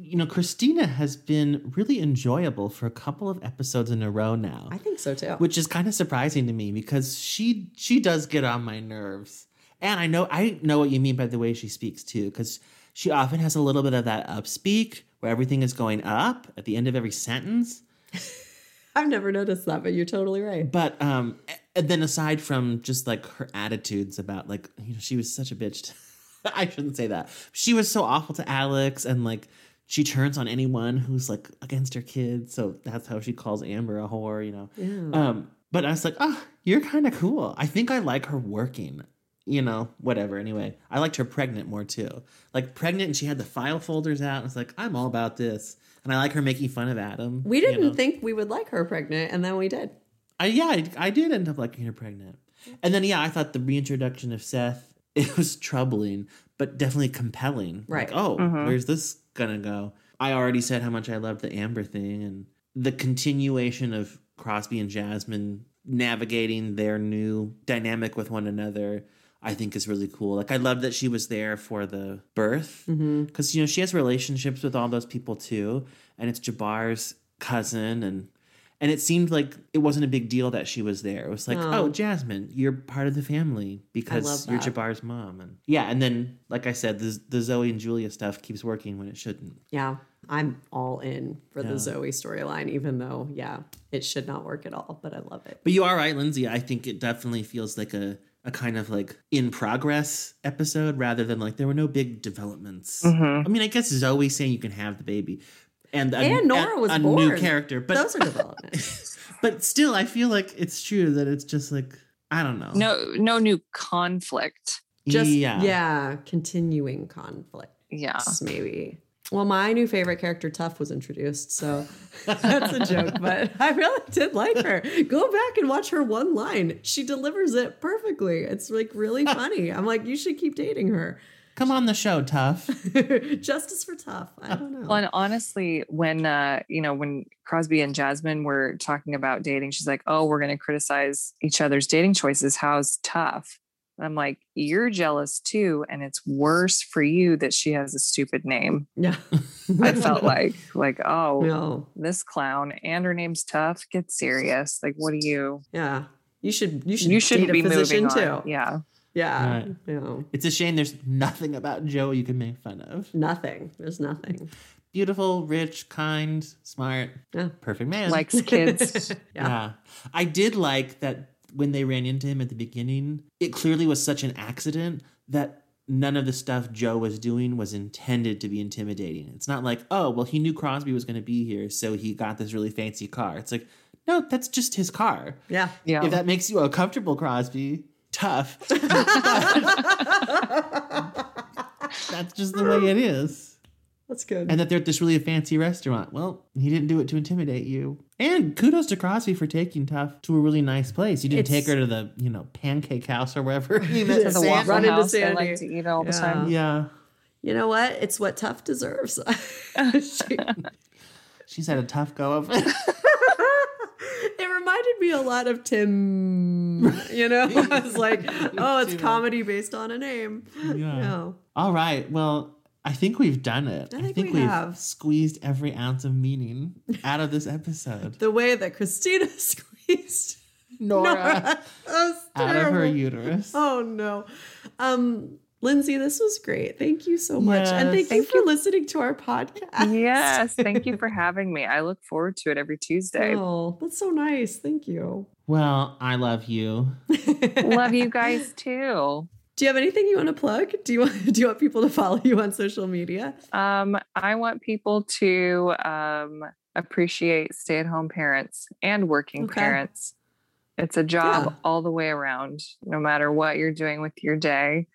You know, Kristina has been really enjoyable for a couple of episodes in a row now. i think so too. Which is kind of surprising to me because she she does get on my nerves. And i know i know what you mean by the way she speaks too because she often has a little bit of that upspeak where everything is going up at the end of every sentence. (laughs) I've never noticed that but you're totally right. But um and then aside from just like her attitudes about like you know she was such a bitch. To, (laughs) i shouldn't say that. She was so awful to alex and like she turns on anyone who's like against her kids. So that's how she calls amber a whore you know. Yeah. um but i was like oh you're kind of cool. I think i like her working you know whatever anyway i liked her pregnant more too like pregnant and she had the file folders out and it's like i'm all about this and i like her making fun of adam we didn't know? think we would like her pregnant and then we did I, yeah, I, I did end up liking her pregnant. And then, yeah, I thought the reintroduction of Seth, (laughs) it was troubling, but definitely compelling. Right. Like, oh, Mhm. where's this gonna go? I already said how much I loved the Amber thing and the continuation of Crosby and Jasmine navigating their new dynamic with one another. I think is really cool. Like I love that she was there for the birth mm-hmm. because you know she has relationships with all those people too, and it's Jabbar's cousin and and it seemed like it wasn't a big deal that she was there. It was like, No. oh, Jasmine, you're part of the family because you're. Jabbar's mom, and yeah, and then like I said, the the Zoe and Julia stuff keeps working when it shouldn't. yeah i'm all in for Yeah. the zoe storyline even though yeah it should not work at all but i love it But you are right, Lindsay. I think it definitely feels like a a kind of like in progress episode rather than like there were no big developments. Mhm. I mean, I guess Zoe saying you can have the baby. And, a, And Nora a- was a born. new character, but those are (laughs) developments but still, I feel like it's true that it's just like I don't know. No, no new conflict. just Yeah. yeah, continuing conflict Yeah. maybe well my new favorite character tough was introduced so (laughs) that's a joke but (laughs) i really did like her. Go back and watch her one line. She delivers it perfectly. It's like really (laughs) funny. I'm like you should keep dating her. Come on the show, tough. justice for tough i don't know. Well, and honestly, when uh, you know, when Crosby and Jasmine were talking about dating, she's like, "Oh, we're going to criticize each other's dating choices. How's tough?" And I'm like, "You're jealous too, and it's worse for you that she has a stupid name." yeah I (laughs) felt like, like, oh, No. this clown, and her name's Tough. Get serious. Like, what do you? yeah you should you should You shouldn't be physician moving on. too Yeah. yeah Right. you know It's a shame there's nothing about Joe you can make fun of. nothing there's nothing Beautiful, rich, kind, smart, Yeah. perfect man. Likes kids. (laughs) yeah. I did like that when they ran into him at the beginning, it clearly was such an accident that none of the stuff Joe was doing was intended to be intimidating. It's not like, oh, well, he knew Crosby was going to be here, so he got this really fancy car. It's like, no, that's just his car. yeah Yeah. If that makes you uncomfortable, Crosby, tough. (laughs) (laughs) that's just the way it is. That's good. And that they're at this really fancy restaurant. Well, he didn't do it to intimidate you. And kudos to Crosby for taking Tough to a really nice place. You didn't It's- take her to the, you know, pancake house or wherever. (laughs) you To met (laughs) the Sandy. Waffle Run into House I like to eat all the time. Yeah. You know what? It's what tough deserves. (laughs) She- She's had a tough go of it. it reminded me a lot of Tim. You know, I was like, oh, it's comedy based on a name. Yeah. No. All right. Well, I think we've done it. I think we have have. squeezed every ounce of meaning out of this episode. The way that Kristina (laughs) squeezed Nora. That was out of her uterus. Oh no. Um Lindsay, this was great. Thank you so much. And Yes. thank, you for listening to our podcast. Yes, thank you (laughs) for having me. I look forward to it every Tuesday. Oh, that's so nice. Thank you. Well, I love you. (laughs) Love you guys too. Do you have anything you want to plug? Do you (laughs) want do you want people to follow you on social media? Um, I want people to um, appreciate stay at home parents and working Okay. parents. It's a job Yeah. all the way around, no matter what you're doing with your day.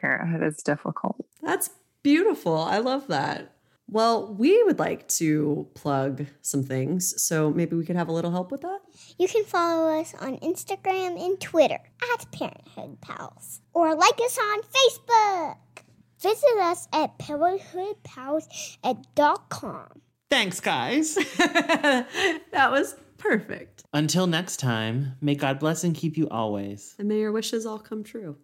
Parenthood is difficult. That's beautiful. I love that. Well, we would like to plug some things, so maybe we could have a little help with that. You can follow us on Instagram and Twitter at Parenthood Pals or like us on Facebook. Visit us at parenthoodpals.com. Thanks, guys. (laughs) that was perfect. Until next time, may God bless and keep you always. And may your wishes all come true.